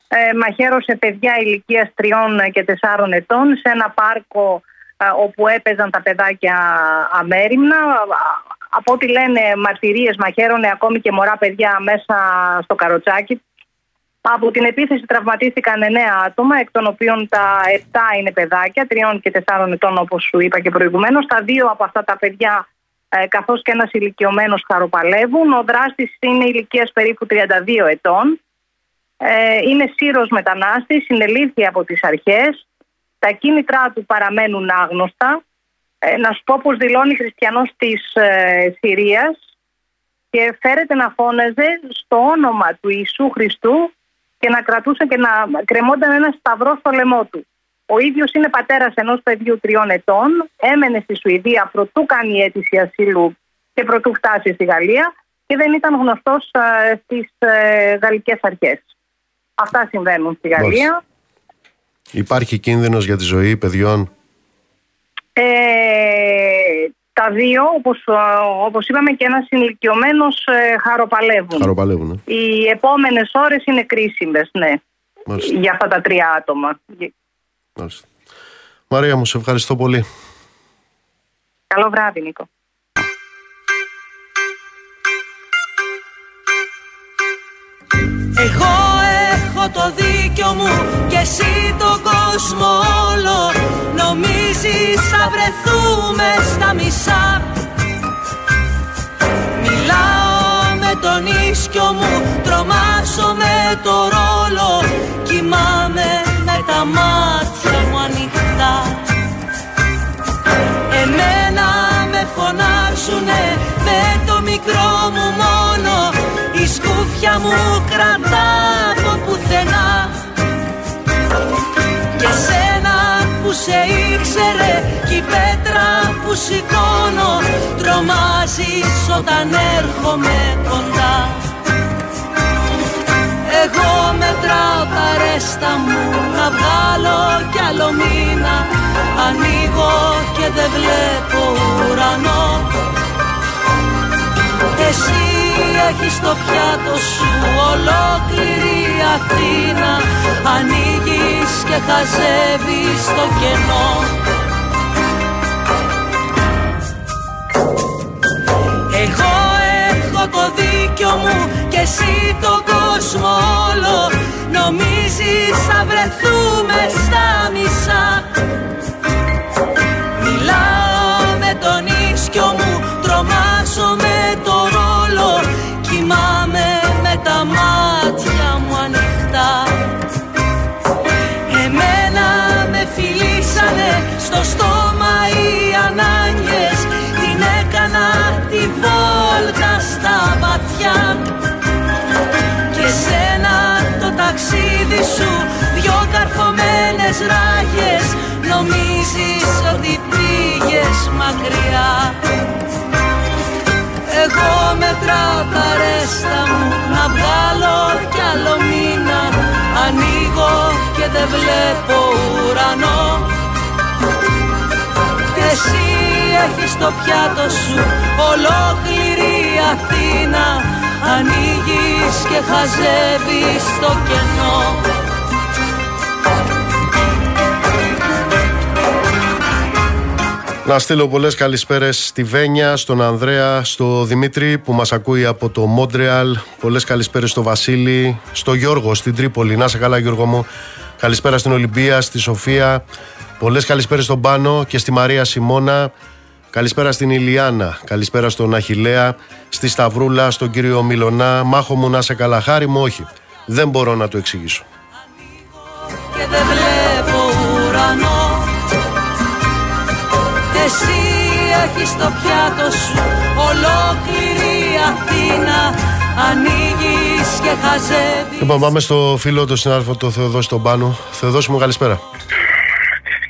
Ε, μαχαίρωσε παιδιά ηλικίας τριών και τεσσάρων ετών σε ένα πάρκο ε, όπου έπαιζαν τα παιδάκια αμέριμνα. Από ό,τι λένε μαρτυρίες μαχαίρωνε ακόμη και μωρά παιδιά μέσα στο καροτσάκι από την επίθεση τραυματίστηκαν 9 άτομα, εκ των οποίων τα 7 είναι παιδάκια, 3 και 4 ετών όπως σου είπα και προηγουμένως. Τα δύο από αυτά τα παιδιά, ε, καθώς και ένας ηλικιωμένος, χαροπαλεύουν. Ο δράστης είναι ηλικίας περίπου 32 ετών. Ε, είναι σύρος μετανάστης, συνελήφθη από τις αρχές. Τα κίνητρά του παραμένουν άγνωστα. Ε, να σου πω πως δηλώνει χριστιανός της ε, Συρίας και φέρεται να φώναζε στο όνομα του Ιησού Χριστού και να κρατούσε και να κρεμόταν ένα σταυρό στο λαιμό του. Ο ίδιος είναι πατέρας ενός παιδιού τριών ετών, έμενε στη Σουηδία προτού κάνει αίτηση ασύλου και προτού φτάσει στη Γαλλία και δεν ήταν γνωστός στις ε, γαλλικές αρχές. Αυτά συμβαίνουν στη Γαλλία. Υπάρχει κίνδυνος για τη ζωή παιδιών; Ε, τα δύο, όπως, ε, όπως είπαμε και ένας ηλικιωμένος ε, χαροπαλεύουν. Χαροπαλεύουν. ε. Οι επόμενες ώρες είναι κρίσιμες, ναι, Μάλιστα. για αυτά τα τρία άτομα. Μάλιστα. Μαρία μου, σε ευχαριστώ πολύ. Καλό βράδυ, Νίκο. Εγώ έχω το δίκιο μου και εσύ τον κόσμο όλο. Νομίζεις θα βρεθούμε στα μισά. Μιλάω με τον ίσκιο μου, τρομάζω με το ρόλο. Κοιμάμαι με τα μάτια μου ανοιχτά. Εμένα με φωνάζουνε με το μικρό μου μόνο Η σκούφια μου κρατά από πουθενά Και σένα που σε ήξερε κι η πέτρα που σηκώνω Τρομάζεις όταν έρχομαι κοντά. Εγώ μετράω τα ρέστα μου να βγάλω κι άλλο μήνα Ανοίγω και δεν βλέπω ουρανό. Εσύ έχεις στο πιάτο σου ολόκληρη Αθήνα. Ανοίγεις και χαζεύεις το κενό. Εγώ έχω το δίκιο μου και εσύ τον κόσμο όλο. Νομίζεις θα βρεθούμε στα μισά μου, τρομάζω με το ρόλο. Κοιμάμαι με τα μάτια μου ανοιχτά. Εμένα με φιλήσανε στο στόμα οι ανάγκες. Την έκανα τη βόλτα στα βαθιά. Και σένα το ταξίδι σου δυο καρφωμένες ράγες. Νομίζεις ότι πήγες μακριά εγώ μετράω τα ρέστα μου να βγάλω κι άλλο μήνα. Ανοίγω και δεν βλέπω ουρανό. Εσύ έχεις στο πιάτο σου ολόκληρη Αθήνα. Ανοίγεις και χαζεύεις το κενό Να στείλω πολλές καλησπέρες στη Βένια, στον Ανδρέα, στο Δημήτρη που μας ακούει από το Μόντρεαλ. Πολλές καλησπέρες στο Βασίλη, στο Γιώργο, στην Τρίπολη. Να σε καλά Γιώργο μου. Καλησπέρα στην Ολυμπία, στη Σοφία. Πολλές καλησπέρες στον Πάνο και στη Μαρία Σιμώνα. Καλησπέρα στην Ηλιάνα. Καλησπέρα στον Αχιλέα, στη Σταυρούλα, στον κύριο Μιλονά. Μάχο μου να σε καλά. Χάρη μου όχι. Δεν μπορώ να το εξηγήσω. και δεν βλέπω ουρανό Εσύ έχεις στο πιάτο σου ολόκληρη Αθήνα Ανοίγεις και χαζεύεις Λοιπόν, πάμε στο φίλο, τον συνάδελφο, τον Θεοδόση τον Πάνο. Θεοδόση μου, καλησπέρα.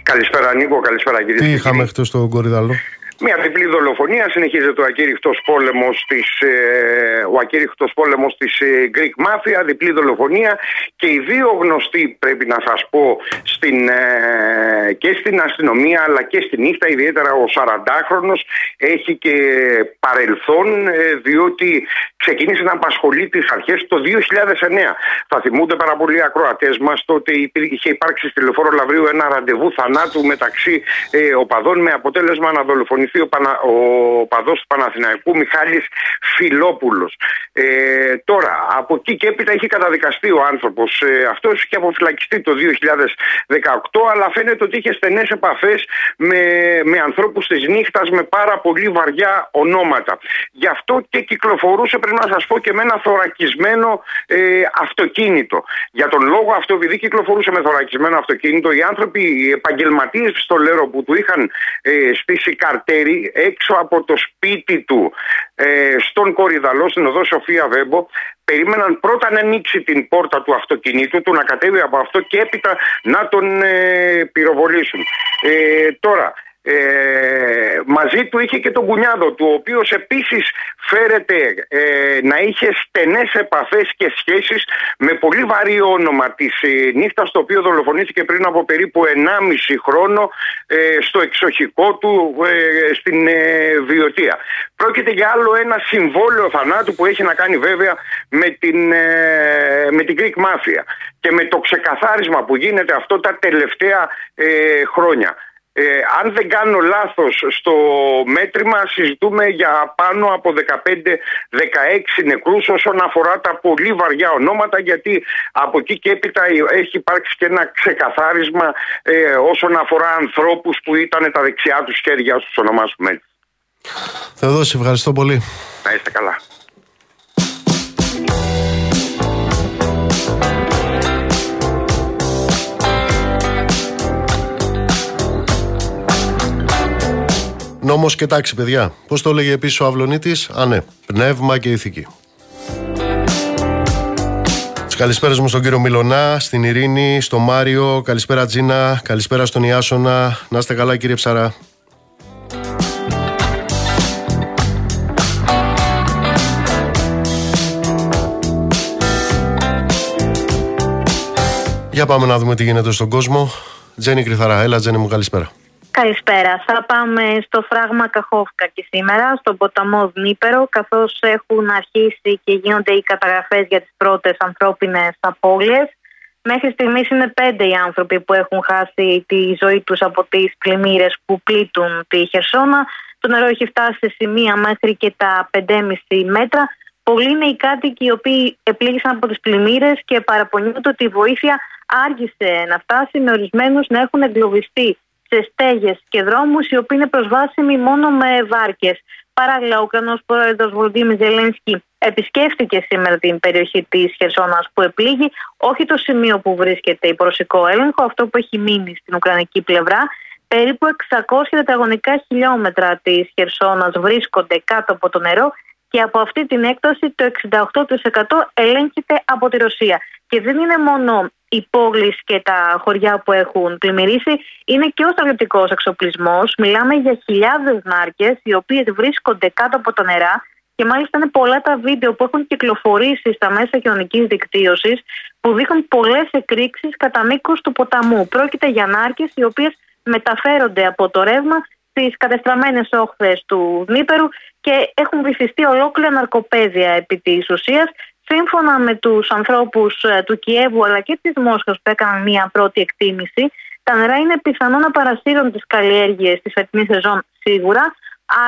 Καλησπέρα Νίκο, καλησπέρα κύριε. Τι είχαμε χθε στο Κορυδαλό; Μια διπλή δολοφονία. Συνεχίζεται ο ακήρυχτος πόλεμος της, ε, ο ακήρυχτος πόλεμος της ε, Greek Mafia, διπλή δολοφονία. Και οι δύο γνωστοί πρέπει να σας πω στην, ε, και στην αστυνομία αλλά και στην νύχτα ιδιαίτερα ο 40χρονος έχει και παρελθόν ε, διότι ξεκίνησε να απασχολεί τις αρχές το 2009. Θα θυμούνται πάρα πολλοί οι ακροατές μας τότε υπήρ- είχε υπάρξει στη Λεωφόρο Λαβρίου ένα ραντεβού θανάτου μεταξύ ε, οπαδών με αποτέλεσμα να δολοφονηθεί ο, Πανα... ο παδός του Παναθηναϊκού Μιχάλης Φιλόπουλος. Ε, τώρα, από εκεί και έπειτα έχει καταδικαστεί ο άνθρωπος ε, αυτός και αποφυλακιστεί το 2018 αλλά φαίνεται ότι είχε στενές επαφές με, με ανθρώπους της νύχτας με πάρα πολύ βαριά ονόματα. Γι' αυτό και κυκλοφορούσε πρέπει να σας πω και με ένα θωρακισμένο ε, αυτοκίνητο. Για τον λόγο αυτό επειδή κυκλοφορούσε με θωρακισμένο αυτοκίνητο οι άνθρωποι, οι επαγγελματίες στο Λέρο που του είχαν ε, στήσει καρτέρι έξω από το σπίτι του ε, στον Κορυδαλό, στην οδό Σοφία Βέμπο, περίμεναν πρώτα να ανοίξει την πόρτα του αυτοκινήτου του, να κατέβει από αυτό και έπειτα να τον ε, πυροβολήσουν. Ε, τώρα, ε, μαζί του είχε και τον κουνιάδο του, ο οποίος επίσης φέρεται ε, να είχε στενές επαφές και σχέσεις με πολύ βαρύ όνομα της ε, νύχτας το οποίο δολοφονήθηκε πριν από περίπου 1,5 χρόνο ε, στο εξοχικό του ε, στην ε, Βιωτία. Πρόκειται για άλλο ένα συμβόλαιο θανάτου που έχει να κάνει βέβαια με την, με την Greek Mafia και με το ξεκαθάρισμα που γίνεται αυτό τα τελευταία χρόνια. Ε, αν δεν κάνω λάθος στο μέτρημα συζητούμε για πάνω από 15-16 νεκρούς όσον αφορά τα πολύ βαριά ονόματα γιατί από εκεί και έπειτα έχει υπάρξει και ένα ξεκαθάρισμα ε, όσον αφορά ανθρώπους που ήταν τα δεξιά τους χέρια στους ονομάσουμε έτσι. Θεοδόση, ευχαριστώ πολύ. Να είστε καλά. Νόμος και τάξη, παιδιά. Πώς το έλεγε επίσης ο Αυλονίτης; Α, ναι. Πνεύμα και ηθική. Τις καλησπέρες μου στον κύριο Μιλονά, στην Ειρήνη, στον Μάριο. Καλησπέρα Τζίνα. Καλησπέρα στον Ιάσονα. Να είστε καλά, κύριε Ψαρά. Για πάμε να δούμε τι γίνεται στον κόσμο. Τζένι Κρυθαρά, έλα Τζένι μου καλησπέρα. Καλησπέρα. Θα πάμε στο φράγμα Καχόφκα και σήμερα, στον ποταμό Δνήπερο, καθώς έχουν αρχίσει και γίνονται οι καταγραφές για τις πρώτες ανθρώπινες απώλειες. Μέχρι στιγμής είναι πέντε οι άνθρωποι που έχουν χάσει τη ζωή τους από τις πλημμύρες που πλήττουν τη Χερσόνα. Το νερό έχει φτάσει σε σημεία μέχρι και τα 5,5 μέτρα. Πολλοί είναι οι κάτοικοι οι οποίοι επλήγησαν από τις πλημμύρες και παραπονιούνται ότι η βοήθεια άργησε να φτάσει με ορισμένους να έχουν εγκλωβιστεί σε στέγες και δρόμους οι οποίοι είναι προσβάσιμοι μόνο με βάρκες. Παράλληλα, ο Ουκρανός πρόεδρος Βολοντίμι Ζελένσκι επισκέφτηκε σήμερα την περιοχή της Χερσόνας που επλήγει, όχι το σημείο που βρίσκεται υπορωσικό έλεγχο, αυτό που έχει μείνει στην Ουκρανική πλευρά. Περίπου 600 τετραγωνικά χιλιόμετρα της Χερσόνας βρίσκονται κάτω από το νερό και από αυτή την έκταση το 68% ελέγχεται από τη Ρωσία. Και δεν είναι μόνο οι πόλεις και τα χωριά που έχουν πλημμυρίσει, είναι και ο στρατιωτικός εξοπλισμός. Μιλάμε για χιλιάδες νάρκες, οι οποίες βρίσκονται κάτω από τα νερά και μάλιστα είναι πολλά τα βίντεο που έχουν κυκλοφορήσει στα μέσα κοινωνικής δικτύωσης που δείχνουν πολλές εκρήξεις κατά μήκος του ποταμού. Πρόκειται για νάρκες οι οποίες μεταφέρονται από το ρεύμα στις κατεστραμμένες όχθες του Δνήπερου και έχουν βυθιστεί ολόκληρα ναρκοπαίδια επί της ουσίας. Σύμφωνα με τους ανθρώπους ε, του Κιέβου αλλά και της Μόσχας που έκαναν μία πρώτη εκτίμηση, τα νερά είναι πιθανό να παρασύρουν τις καλλιέργειες της φετινής σεζόν σίγουρα,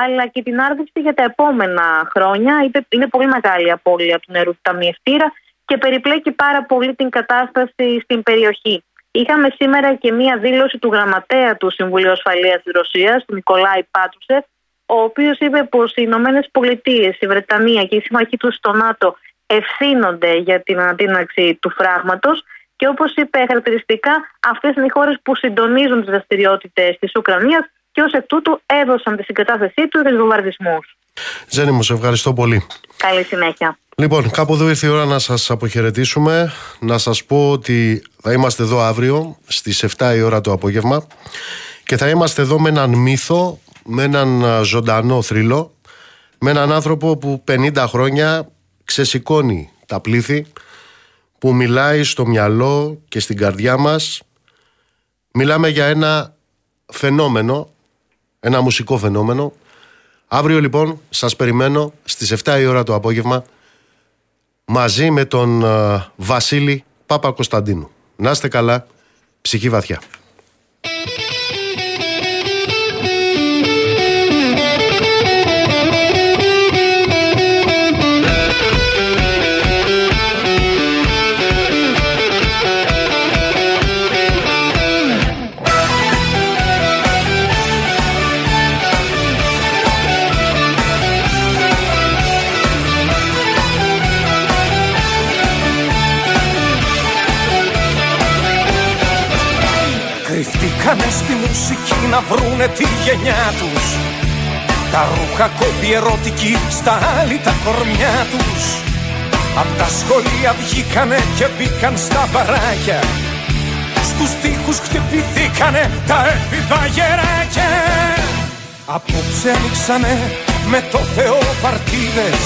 αλλά και την άρδευση για τα επόμενα χρόνια. Είναι πολύ μεγάλη η απώλεια του νερού του ταμιευτήρα και περιπλέκει πάρα πολύ την κατάσταση στην περιοχή. Είχαμε σήμερα και μία δήλωση του γραμματέα του Συμβουλίου Ασφαλείας της Ρωσίας, του Νικολάη Πάτρουσεφ, ο οποίος είπε πως οι Ηνωμένες Πολιτείες, η Βρετανία και οι σύμμαχοί του στο ΝΑΤΟ ευθύνονται για την ανατείναξη του φράγματος και όπως είπε χαρακτηριστικά αυτές είναι οι χώρες που συντονίζουν τις δραστηριότητες της Ουκρανίας και ως εκ τούτου έδωσαν τη συγκατάθεσή τους για βομβαρδισμούς. Ζένη μου, σε ευχαριστώ πολύ. Καλή συνέχεια. Λοιπόν, κάπου εδώ ήρθε η ώρα να σας αποχαιρετήσουμε. Να σας πω ότι θα είμαστε εδώ αύριο στις 7 η ώρα το απόγευμα και θα είμαστε εδώ με έναν μύθο, με έναν ζωντανό θρύλο, με έναν άνθρωπο που 50 χρόνια ξεσηκώνει τα πλήθη που μιλάει στο μυαλό και στην καρδιά μας. Μιλάμε για ένα φαινόμενο ένα μουσικό φαινόμενο. Αύριο λοιπόν σας περιμένω στις 7 η ώρα το απόγευμα μαζί με τον Βασίλη Πάπα Κωνσταντίνου να είστε καλά ψυχή βαθιά Κάνε στη μουσική να βρούνε τη γενιά τους. Τα ρούχα κόπη ερωτική στα άλλη τα κορμιά τους. Απ' τα σχολεία βγήκανε και μπήκαν στα μπαράκια. Στους τοίχους χτυπηθήκανε τα έφηβα γεράκια. Απόψε ανοίξανε με το Θεό παρτίδες.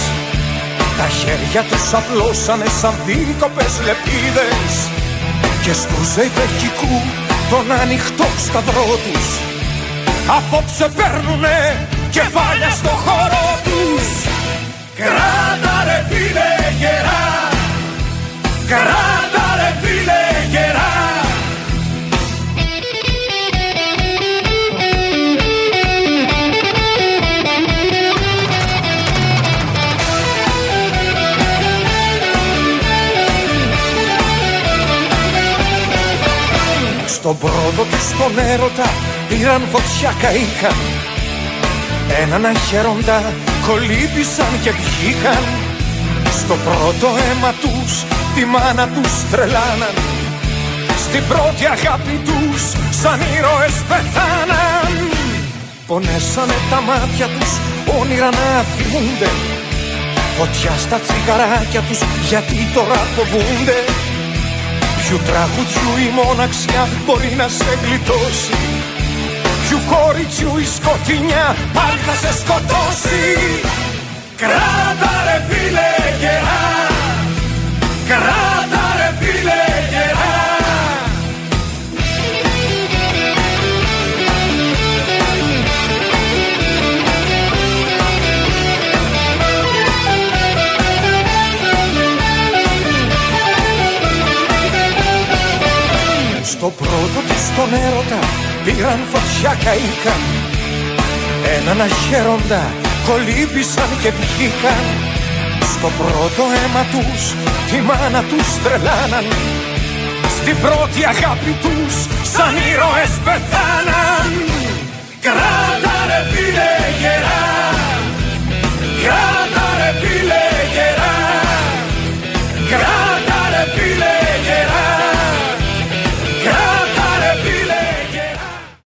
Τα χέρια τους απλώσανε σαν δίκοπες λεπίδες. Και στους υπερχικού τον ανοιχτό σταυρό τους. Απόψε παίρνουνε κεφάλια στο χώρο τους. Κράτα ρε φίλε γερά. Κράτα Στον πρώτο τους τον έρωτα πήραν φωτιά καήκαν Έναν αχαίροντα κολύμπησαν και βγήκαν. Στο πρώτο αίμα τους τη μάνα τους τρελάναν. Στην πρώτη αγάπη τους σαν ήρωες πεθάναν. Πονέσανε τα μάτια τους όνειρα να θυμούνται Φωτιά στα τσιγαράκια τους γιατί τώρα φοβούνται Ποιου τραγουδιού η μοναξιά μπορεί να σε γλιτώσει. Ποιου κοριτσιού η σκοτεινιά πάλι θα σε σκοτώσει. Κράτα ρε φίλε γερά. Κράτα το πρώτο του στον έρωτα πήραν φωτιά καήκαν Έναν αχαίροντα κολύμπησαν και βγήκαν Στο πρώτο αίμα τους τη μάνα τους τρελάναν. Στην πρώτη αγάπη τους σαν ήρωες πεθάναν. Κράτα ρε φίλε γερά